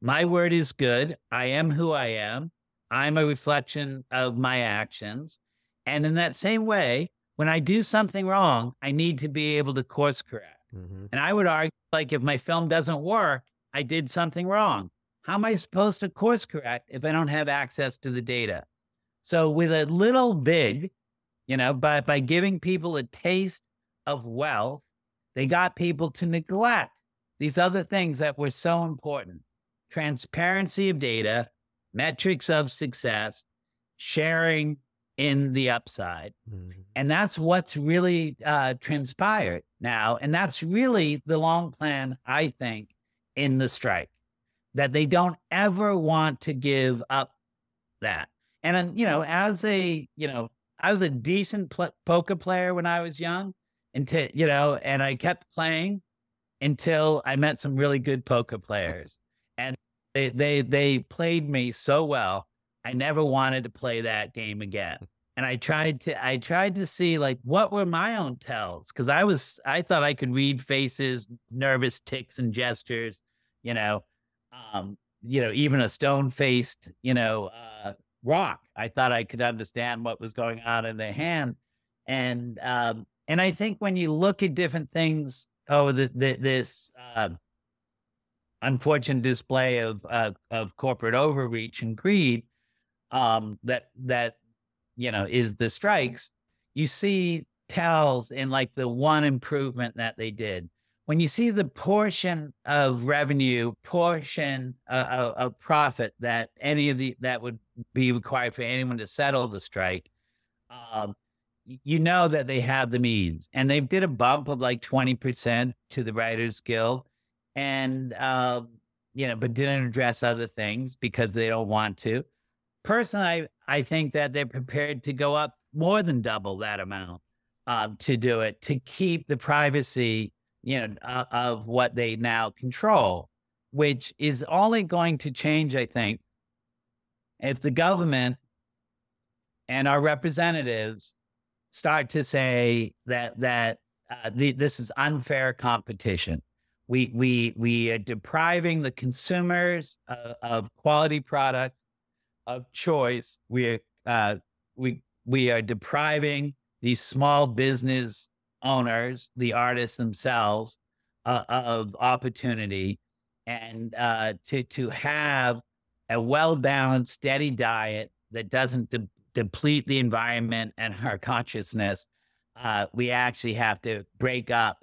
My word is good. I am who I am. I'm a reflection of my actions. And in that same way, when I do something wrong, I need to be able to course correct. Mhm. And I would argue, like, if my film doesn't work, I did something wrong. How am I supposed to course correct if I don't have access to the data? So, with a little big, you know, by, by giving people a taste of wealth, they got people to neglect these other things that were so important transparency of data, metrics of success, sharing in the upside. Mhm. And that's what's really uh, transpired now. And that's really the long plan, I think, in the strike that they don't ever want to give up that. And, you know, as a, you know, I was a decent pl- poker player when I was young until, you know, and I kept playing until I met some really good poker players. And they, they, they played me so well. I never wanted to play that game again and I tried to I tried to see like what were my own tells because I was I thought I could read faces, nervous ticks and gestures, you know, um, you know, even a stone faced, you know, uh, rock. I thought I could understand what was going on in their hand, and um, and I think when you look at different things, oh, the, the, this uh, unfortunate display of uh, of corporate overreach and greed, um, that that you know, is the strikes, you see tells in like the one improvement that they did. When you see the portion of revenue, portion uh, of, of profit that any of the that would be required for anyone to settle the strike, um, you know that they have the means, and they did a bump of like twenty percent to the Writers Guild, and um, you know, but didn't address other things because they don't want to. Personally, I, I think that they're prepared to go up more than double that amount um, to do it to keep the privacy, you know, uh, of what they now control, which is only going to change, I think, if the government and our representatives start to say that that uh, the, this is unfair competition. We we we are depriving the consumers uh, of quality product of choice. We are uh, we we are depriving these small business owners, the artists themselves, uh, of opportunity, and uh, to to have a well balanced, steady diet that doesn't de- deplete the environment and our consciousness, uh, we actually have to break up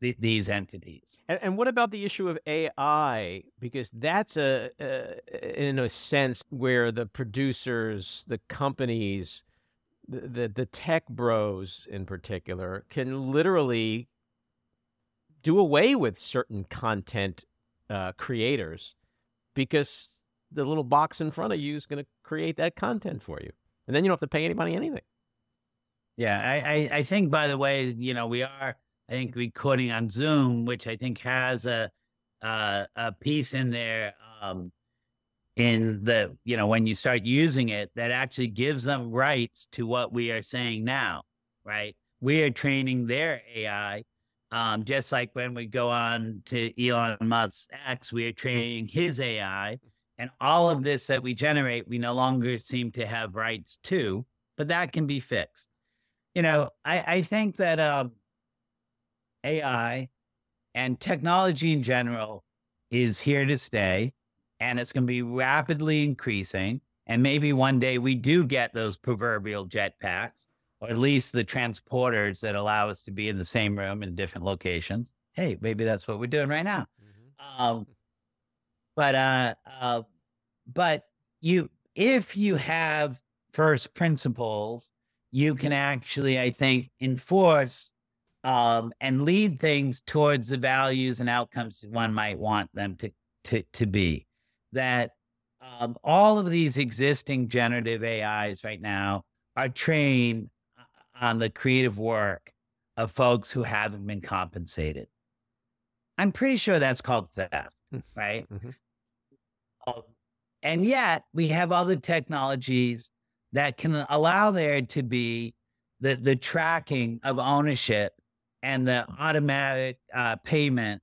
th- these entities. And, and, what about the issue of AI? Because that's a, a, in a sense where the producers, the companies, the, the, the tech bros in particular can literally do away with certain content uh, creators because the little box in front of you is going to create that content for you, and then you don't have to pay anybody anything. Yeah, I, I, I think by the way, you know, we are I think recording on Zoom, which I think has a uh, a piece in there um, in the you know when you start using it that actually gives them rights to what we are saying now, right? We are training their AI, um, just like when we go on to Elon Musk's X, we are training his AI, and all of this that we generate, we no longer seem to have rights to, but that can be fixed. You know, I, I think that um, AI and technology in general is here to stay and it's going to be rapidly increasing. And maybe one day we do get those proverbial jetpacks, or at least the transporters that allow us to be in the same room in different locations. Hey, maybe that's what we're doing right now. Mm-hmm. Um, but uh, uh, but you, if you have first principles, you can actually, I think, enforce um, and lead things towards the values and outcomes one might want them to to to be. That um, all of these existing generative AIs right now are trained on the creative work of folks who haven't been compensated. I'm pretty sure that's called theft, hmm. right? Mm-hmm. And yet we have other technologies that can allow there to be the, the tracking of ownership and the automatic uh, payment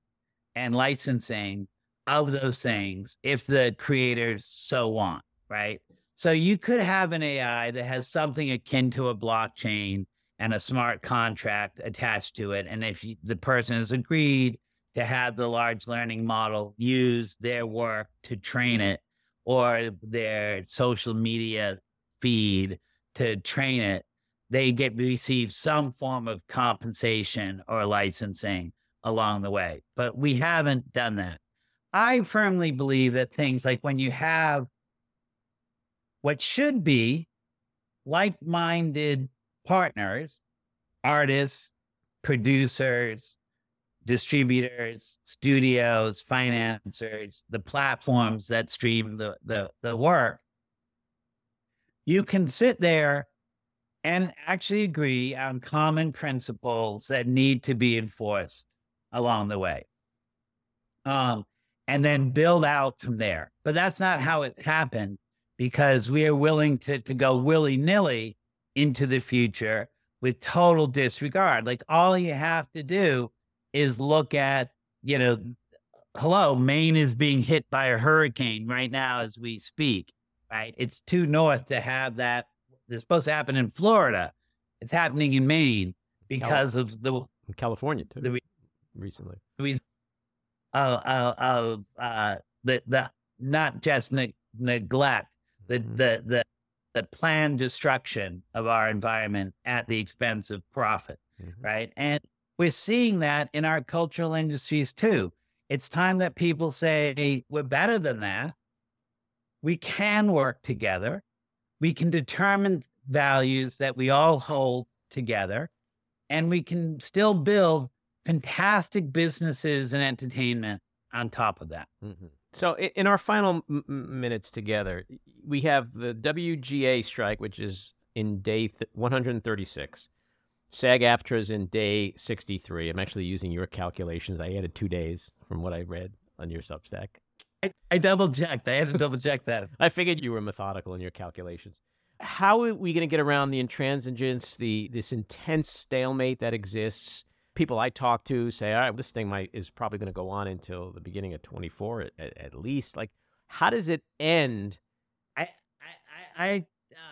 and licensing of those things if the creators so want, right? So you could have an AI that has something akin to a blockchain and a smart contract attached to it. And if you, the person has agreed to have the large learning model use their work to train it or their social media feed to train it, they get receive some form of compensation or licensing along the way. But we haven't done that. I firmly believe that things like when you have what should be like minded partners, artists, producers, distributors, studios, financiers, the platforms that stream the, the, the work, you can sit there and actually agree on common principles that need to be enforced along the way. Um, and then build out from there. But that's not how it happened because we are willing to, to go willy nilly into the future with total disregard. Like all you have to do is look at, you know, hello, Maine is being hit by a hurricane right now as we speak, right? It's too north to have that it's supposed to happen in Florida. It's happening in Maine because of the in California too. The, recently, we, uh, uh, uh, uh, the the not just ne- neglect, the mm-hmm. the the the planned destruction of our environment at the expense of profit, mm-hmm. right? And we're seeing that in our cultural industries too. It's time that people say hey, we're better than that. We can work together we can determine values that we all hold together, and we can still build fantastic businesses and entertainment on top of that. Mm-hmm. So, in our final m- minutes together, we have the WGA strike, which is in day th- 136. SAG AFTRA is in day 63. I'm actually using your calculations. I added two days from what I read on your Substack. I, I double checked. I had to double check that. I figured you were methodical in your calculations. How are we going to get around the intransigence, the this intense stalemate that exists? People I talk to say, "All right, this thing might is probably going to go on until the beginning of 24 at, at least." Like, how does it end? I I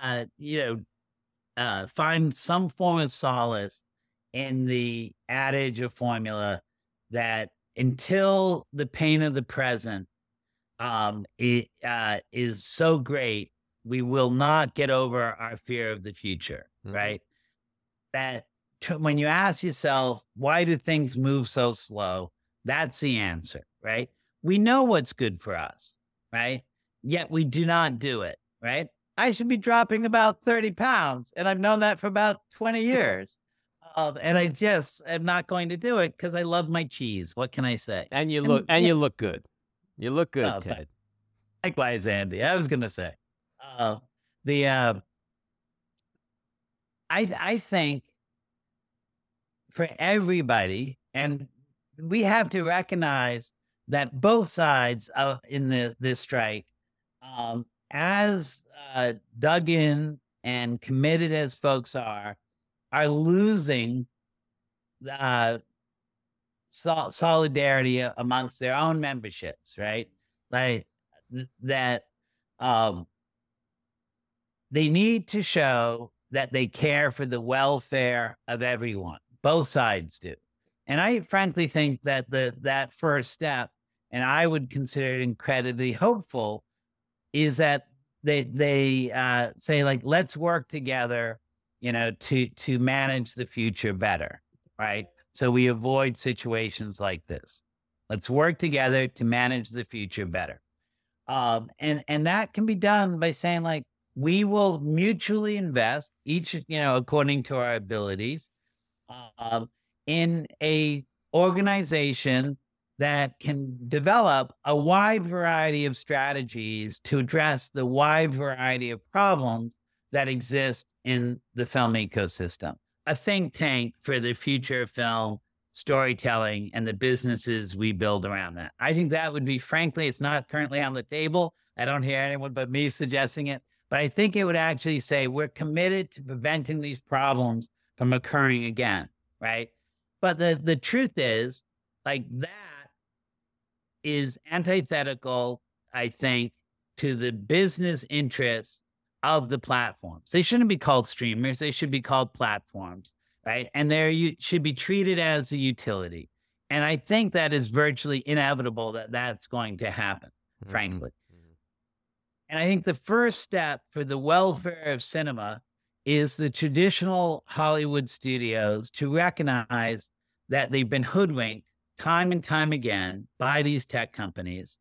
I, uh, you know uh, find some form of solace in the adage or formula that until the pain of the present um, it, uh, is so great, we will not get over our fear of the future, mm-hmm. right? That t- when you ask yourself, why do things move so slow? That's the answer, right? We know what's good for us, right? Yet we do not do it, right? I should be dropping about 30 pounds, and I've known that for about 20 years. Uh, and I just am not going to do it because I love my cheese. What can I say? And you look and, and you look good. You look good, oh, Ted. Likewise, Andy. I was going to say, uh, the uh, I I think for everybody, and we have to recognize that both sides of, in the this strike, um, as uh, dug in and committed as folks are, are losing uh, sol- solidarity amongst their own memberships, right? Like that, um, they need to show that they care for the welfare of everyone. Both sides do, and I frankly think that the that first step, and I would consider it incredibly hopeful, is that they they uh, say like let's work together you know to to manage the future better right? So we avoid situations like this. Let's work together to manage the future better. Um, and and that can be done by saying like we will mutually invest each you know according to our abilities um, in a organization that can develop a wide variety of strategies to address the wide variety of problems that exist in the film ecosystem. A think tank for the future of film storytelling and the businesses we build around that. I think that would be, frankly, it's not currently on the table. I don't hear anyone but me suggesting it, but I think it would actually say we're committed to preventing these problems from occurring again, right? But the the truth is, like that is antithetical, I think, to the business interests of the platforms. They shouldn't be called streamers, they should be called platforms, right? And they should be treated as a utility. And I think that is virtually inevitable that that's going to happen, mm-hmm. frankly. Mm-hmm. And I think the first step for the welfare of cinema is the traditional Hollywood studios to recognize that they've been hoodwinked time and time again by these tech companies,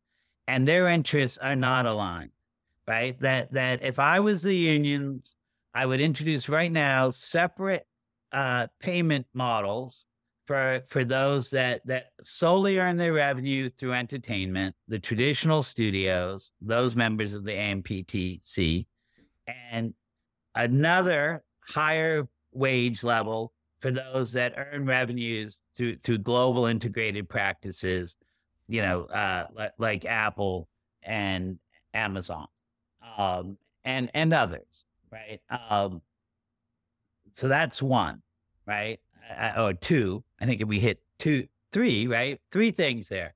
and their interests are not aligned. Right? That that if I was the unions, I would introduce right now separate uh, payment models for for those that that solely earn their revenue through entertainment, the traditional studios, those members of the AMPTC, and another higher wage level for those that earn revenues through through global integrated practices, you know, uh, like, like Apple and Amazon, um, and and others, right? Um, so that's one, right? Uh, or two. I think if we hit two, three, right? Three things there.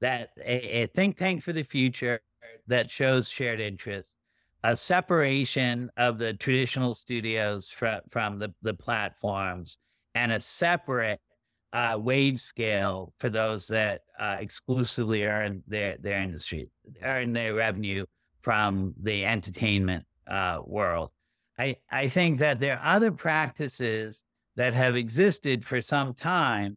That a, a think tank for the future that shows shared interests, a separation of the traditional studios from from the the platforms and a separate uh, wage scale for those that uh, exclusively earn their their industry earn their revenue from the entertainment uh, world. I I think that there are other practices that have existed for some time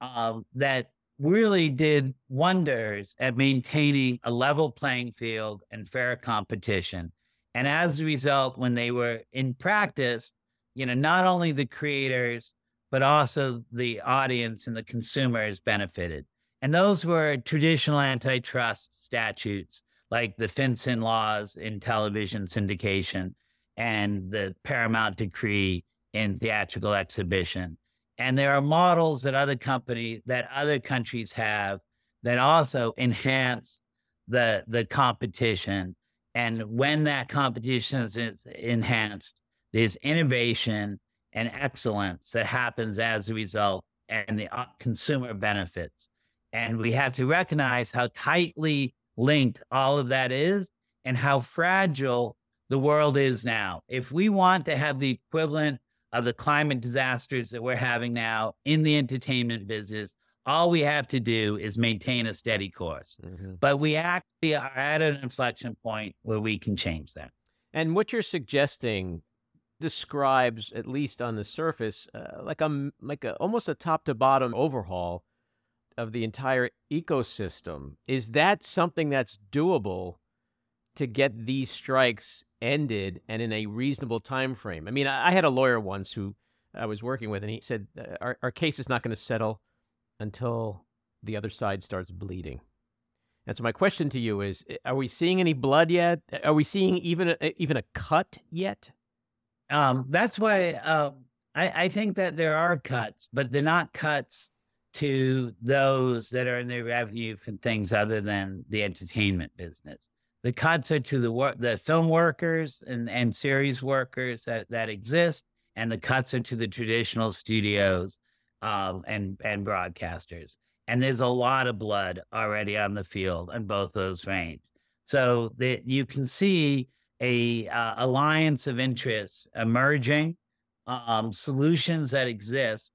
um, that really did wonders at maintaining a level playing field and fair competition. And as a result, when they were in practice, you know, not only the creators, but also the audience and the consumers benefited. And those were traditional antitrust statutes like the Fin-Syn laws in television syndication and the Paramount decree in theatrical exhibition. And there are models that other companies, that other countries have that also enhance the the competition and when that competition is enhanced, there's innovation and excellence that happens as a result and the uh, consumer benefits. And we have to recognize how tightly linked all of that is and how fragile the world is now. If we want to have the equivalent of the climate disasters that we're having now in the entertainment business, all we have to do is maintain a steady course. Mm-hmm. But we actually are at an inflection point where we can change that. And what you're suggesting describes, at least on the surface, uh, like a like a almost a top to bottom overhaul of the entire ecosystem. Is that something that's doable to get these strikes ended and in a reasonable time frame? I mean, I, I had a lawyer once who I was working with, and he said uh, our our case is not going to settle until the other side starts bleeding. And so my question to you is: Are we seeing any blood yet? Are we seeing even a, even a cut yet? Um, that's why uh, I, I think that there are cuts, but they're not cuts to those that are in the revenue from things other than the entertainment business. The are to the work, the film workers and, and series workers that, that exist, and the cuts are to the traditional studios um, and and broadcasters. And there's a lot of blood already on the field on both those range. So that you can see a uh, alliance of interests emerging, um, solutions that exist,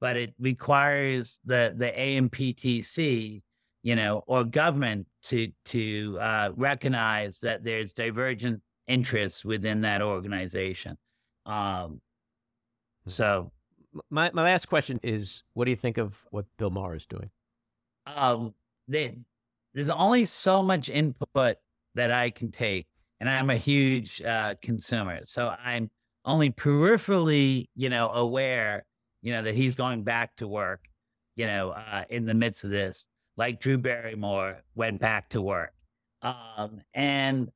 but it requires the the AMPTP, you know, or government to to uh, recognize that there's divergent interests within that organization. Um, hmm. so, my my last question is, what do you think of what Bill Maher is doing? Um, they, there's only so much input that I can take and I'm a huge uh, consumer. So I'm only peripherally, you know, aware, you know, that he's going back to work, you know, uh, in the midst of this, like Drew Barrymore went back to work. Um, and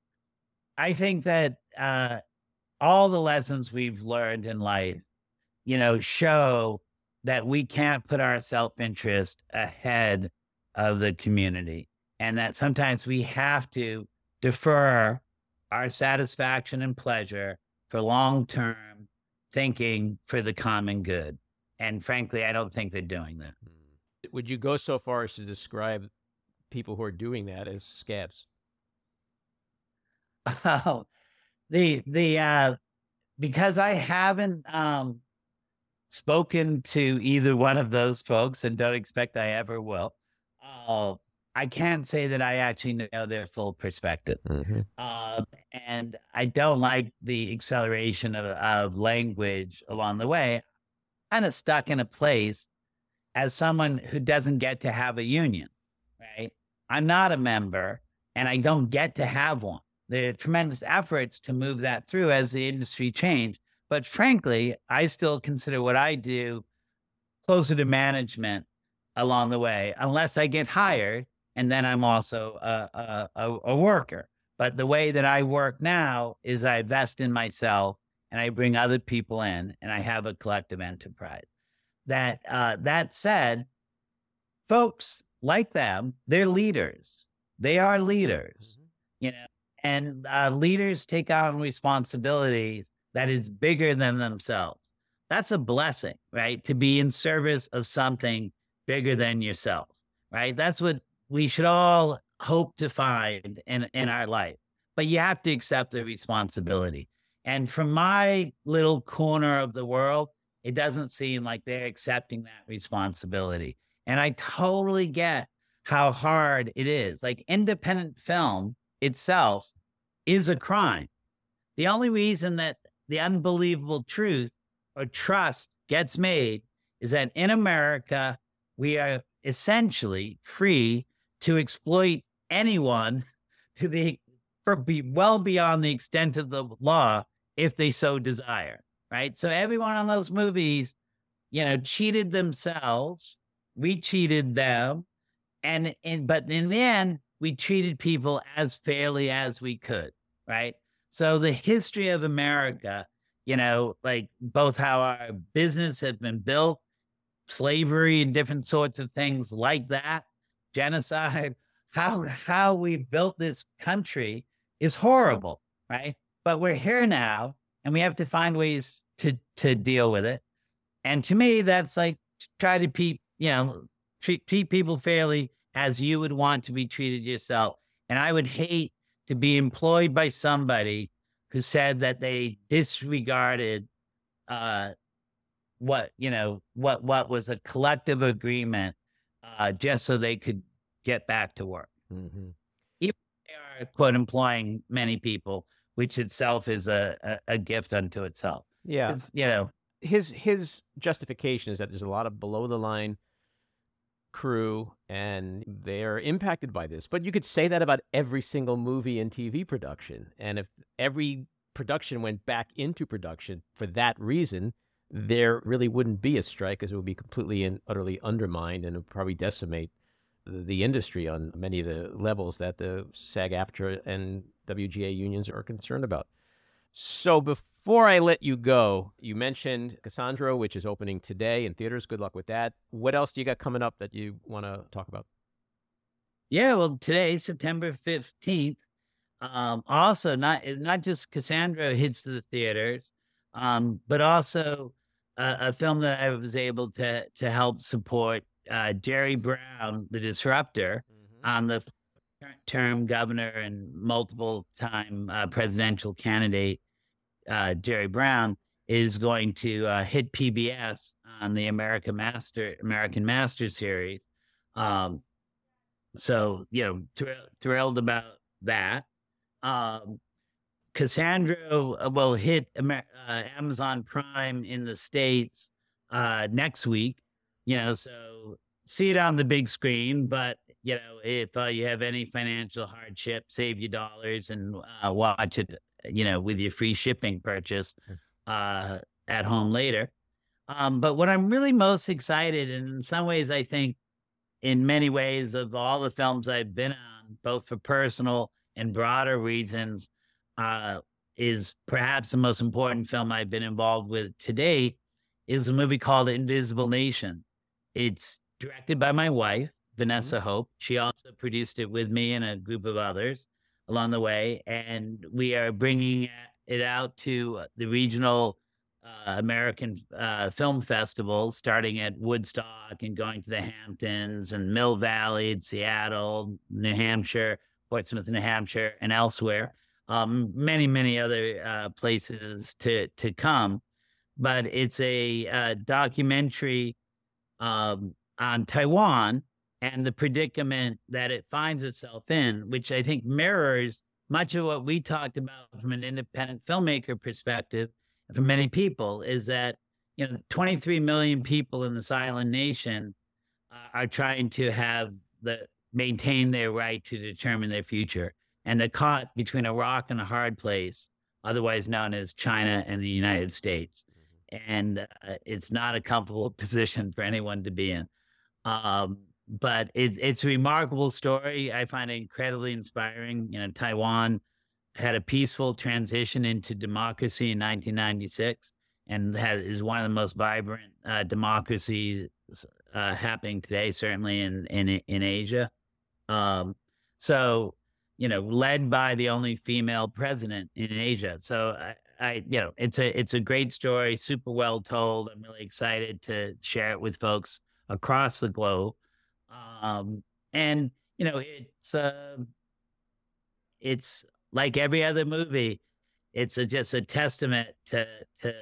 I think that uh, all the lessons we've learned in life, you know, show that we can't put our self interest ahead of the community, and that sometimes we have to defer our satisfaction and pleasure for long term thinking for the common good. And frankly, I don't think they're doing that. Would you go so far as to describe people who are doing that as scabs? Oh, the the uh, because I haven't um, spoken to either one of those folks, and don't expect I ever will. Uh, I can't say that I actually know their full perspective. Mm-hmm. Um, and I don't like the acceleration of, of language along the way. Kind of stuck in a place as someone who doesn't get to have a union, right? I'm not a member and I don't get to have one. There are tremendous efforts to move that through as the industry changed. But frankly, I still consider what I do closer to management along the way, unless I get hired and then I'm also a, a, a, worker. But the way that I work now is I invest in myself and I bring other people in, and I have a collective enterprise. That uh, that said, folks like them, they're leaders. They are leaders, mm-hmm. you know, and uh, leaders take on responsibilities that is bigger than themselves. That's a blessing, right? To be in service of something bigger than yourself, right? That's what we should all hope to find in, in our life. But you have to accept the responsibility. And from my little corner of the world, it doesn't seem like they're accepting that responsibility. And I totally get how hard it is. Like independent film itself is a crime. The only reason that the unbelievable truth or trust gets made is that in America, we are essentially free to exploit anyone to the for be well beyond the extent of the law if they so desire. Right. So everyone on those movies, you know, cheated themselves. We cheated them. And in but in the end, we treated people as fairly as we could. Right. So the history of America, you know, like both how our business has been built, slavery and different sorts of things like that, genocide, how how we built this country is horrible, right? But we're here now and we have to find ways to to deal with it. And to me, that's like try to treat, you know, treat treat people fairly as you would want to be treated yourself. And I would hate to be employed by somebody who said that they disregarded uh, what you know what what was a collective agreement uh, just so they could get back to work. Mm-hmm. Even they are quote employing many people, which itself is a, a, a gift unto itself. Yeah, It's, you know, his his justification is that there's a lot of below the line crew and they're impacted by this. But you could say that about every single movie and TV production. And if every production went back into production for that reason, there really wouldn't be a strike because it would be completely and utterly undermined and it would probably decimate the, the industry on many of the levels that the SAG AFTRA and WGA unions are concerned about. So before I let you go, you mentioned Cassandro, which is opening today in theaters. Good luck with that. What else do you got coming up that you want to talk about? Yeah, well, today, September 15th, um, also not not just Cassandro hits the theaters, um, but also a, a film that I was able to to help support uh, Jerry Brown, the Disrupter, on the term governor and multiple time uh, presidential candidate uh, Jerry Brown is going to uh, hit PBS on the American Master American Master series. Um, so you know, thr- thrilled about that. Um, Cassandro uh, will hit Amer- uh, Amazon Prime in the states uh, next week. You know, so see it on the big screen. But you know, if uh, you have any financial hardship, save your dollars and uh, watch it. You know, with your free shipping purchase uh, at home later. Um, but what I'm really most excited, and in some ways, I think, in many ways, of all the films I've been on, both for personal and broader reasons, uh, is perhaps the most important film I've been involved with to date, is a movie called Invisible Nation. It's directed by my wife, Vanessa Hope. She also produced it with me and a group of others along the way, and we are bringing it out to the regional uh, American uh, film festivals, starting at Woodstock and going to the Hamptons and Mill Valley, Seattle, New Hampshire, Portsmouth, New Hampshire, and elsewhere. Um, many, many other uh, places to to come, but it's a uh, documentary um, on Taiwan and the predicament that it finds itself in, which I think mirrors much of what we talked about from an independent filmmaker perspective for many people is that you know 23 million people in this island nation uh, are trying to have the maintain their right to determine their future and they're caught between a rock and a hard place otherwise known as china and the united states and uh, it's not a comfortable position for anyone to be in. Um, but it's it's a remarkable story i find it incredibly inspiring you know taiwan had a peaceful transition into democracy in 1996 and has, is one of the most vibrant uh, democracies uh, happening today, certainly in in in Asia. Um, so, you know, led by the only female president in Asia. So, I, I, you know, it's a it's a great story, super well told. I'm really excited to share it with folks across the globe. Um, and you know, it's uh, it's like every other movie, it's a, just a testament to to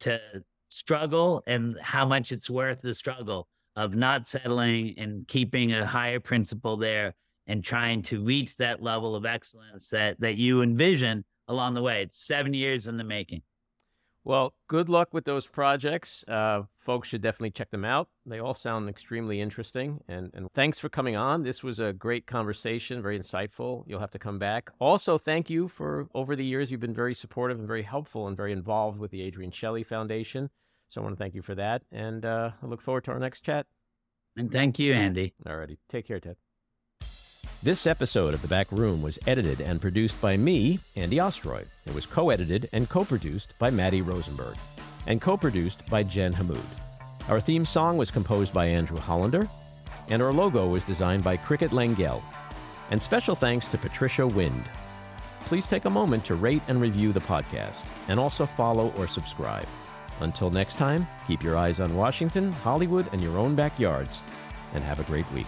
to struggle and how much it's worth the struggle of not settling and keeping a higher principle there and trying to reach that level of excellence that that you envision along the way. It's seven years in the making. Well, good luck with those projects. Uh, folks should definitely check them out. They all sound extremely interesting. And, and thanks for coming on. This was a great conversation, very insightful. You'll have to come back. Also, thank you for over the years, you've been very supportive and very helpful and very involved with the Adrienne Shelly Foundation. So I want to thank you for that. And uh, I look forward to our next chat. And thank you, Andy. Alrighty. Take care, Ted. This episode of The Back Room was edited and produced by me, Andy Ostroy. It was co edited and co produced by Maddie Rosenberg, and co produced by Jen Hammoud. Our theme song was composed by Andrew Hollander, and our logo was designed by Cricket Langell. And special thanks to Patricia Wind. Please take a moment to rate and review the podcast, and also follow or subscribe. Until next time, keep your eyes on Washington, Hollywood, and your own backyards, and have a great week.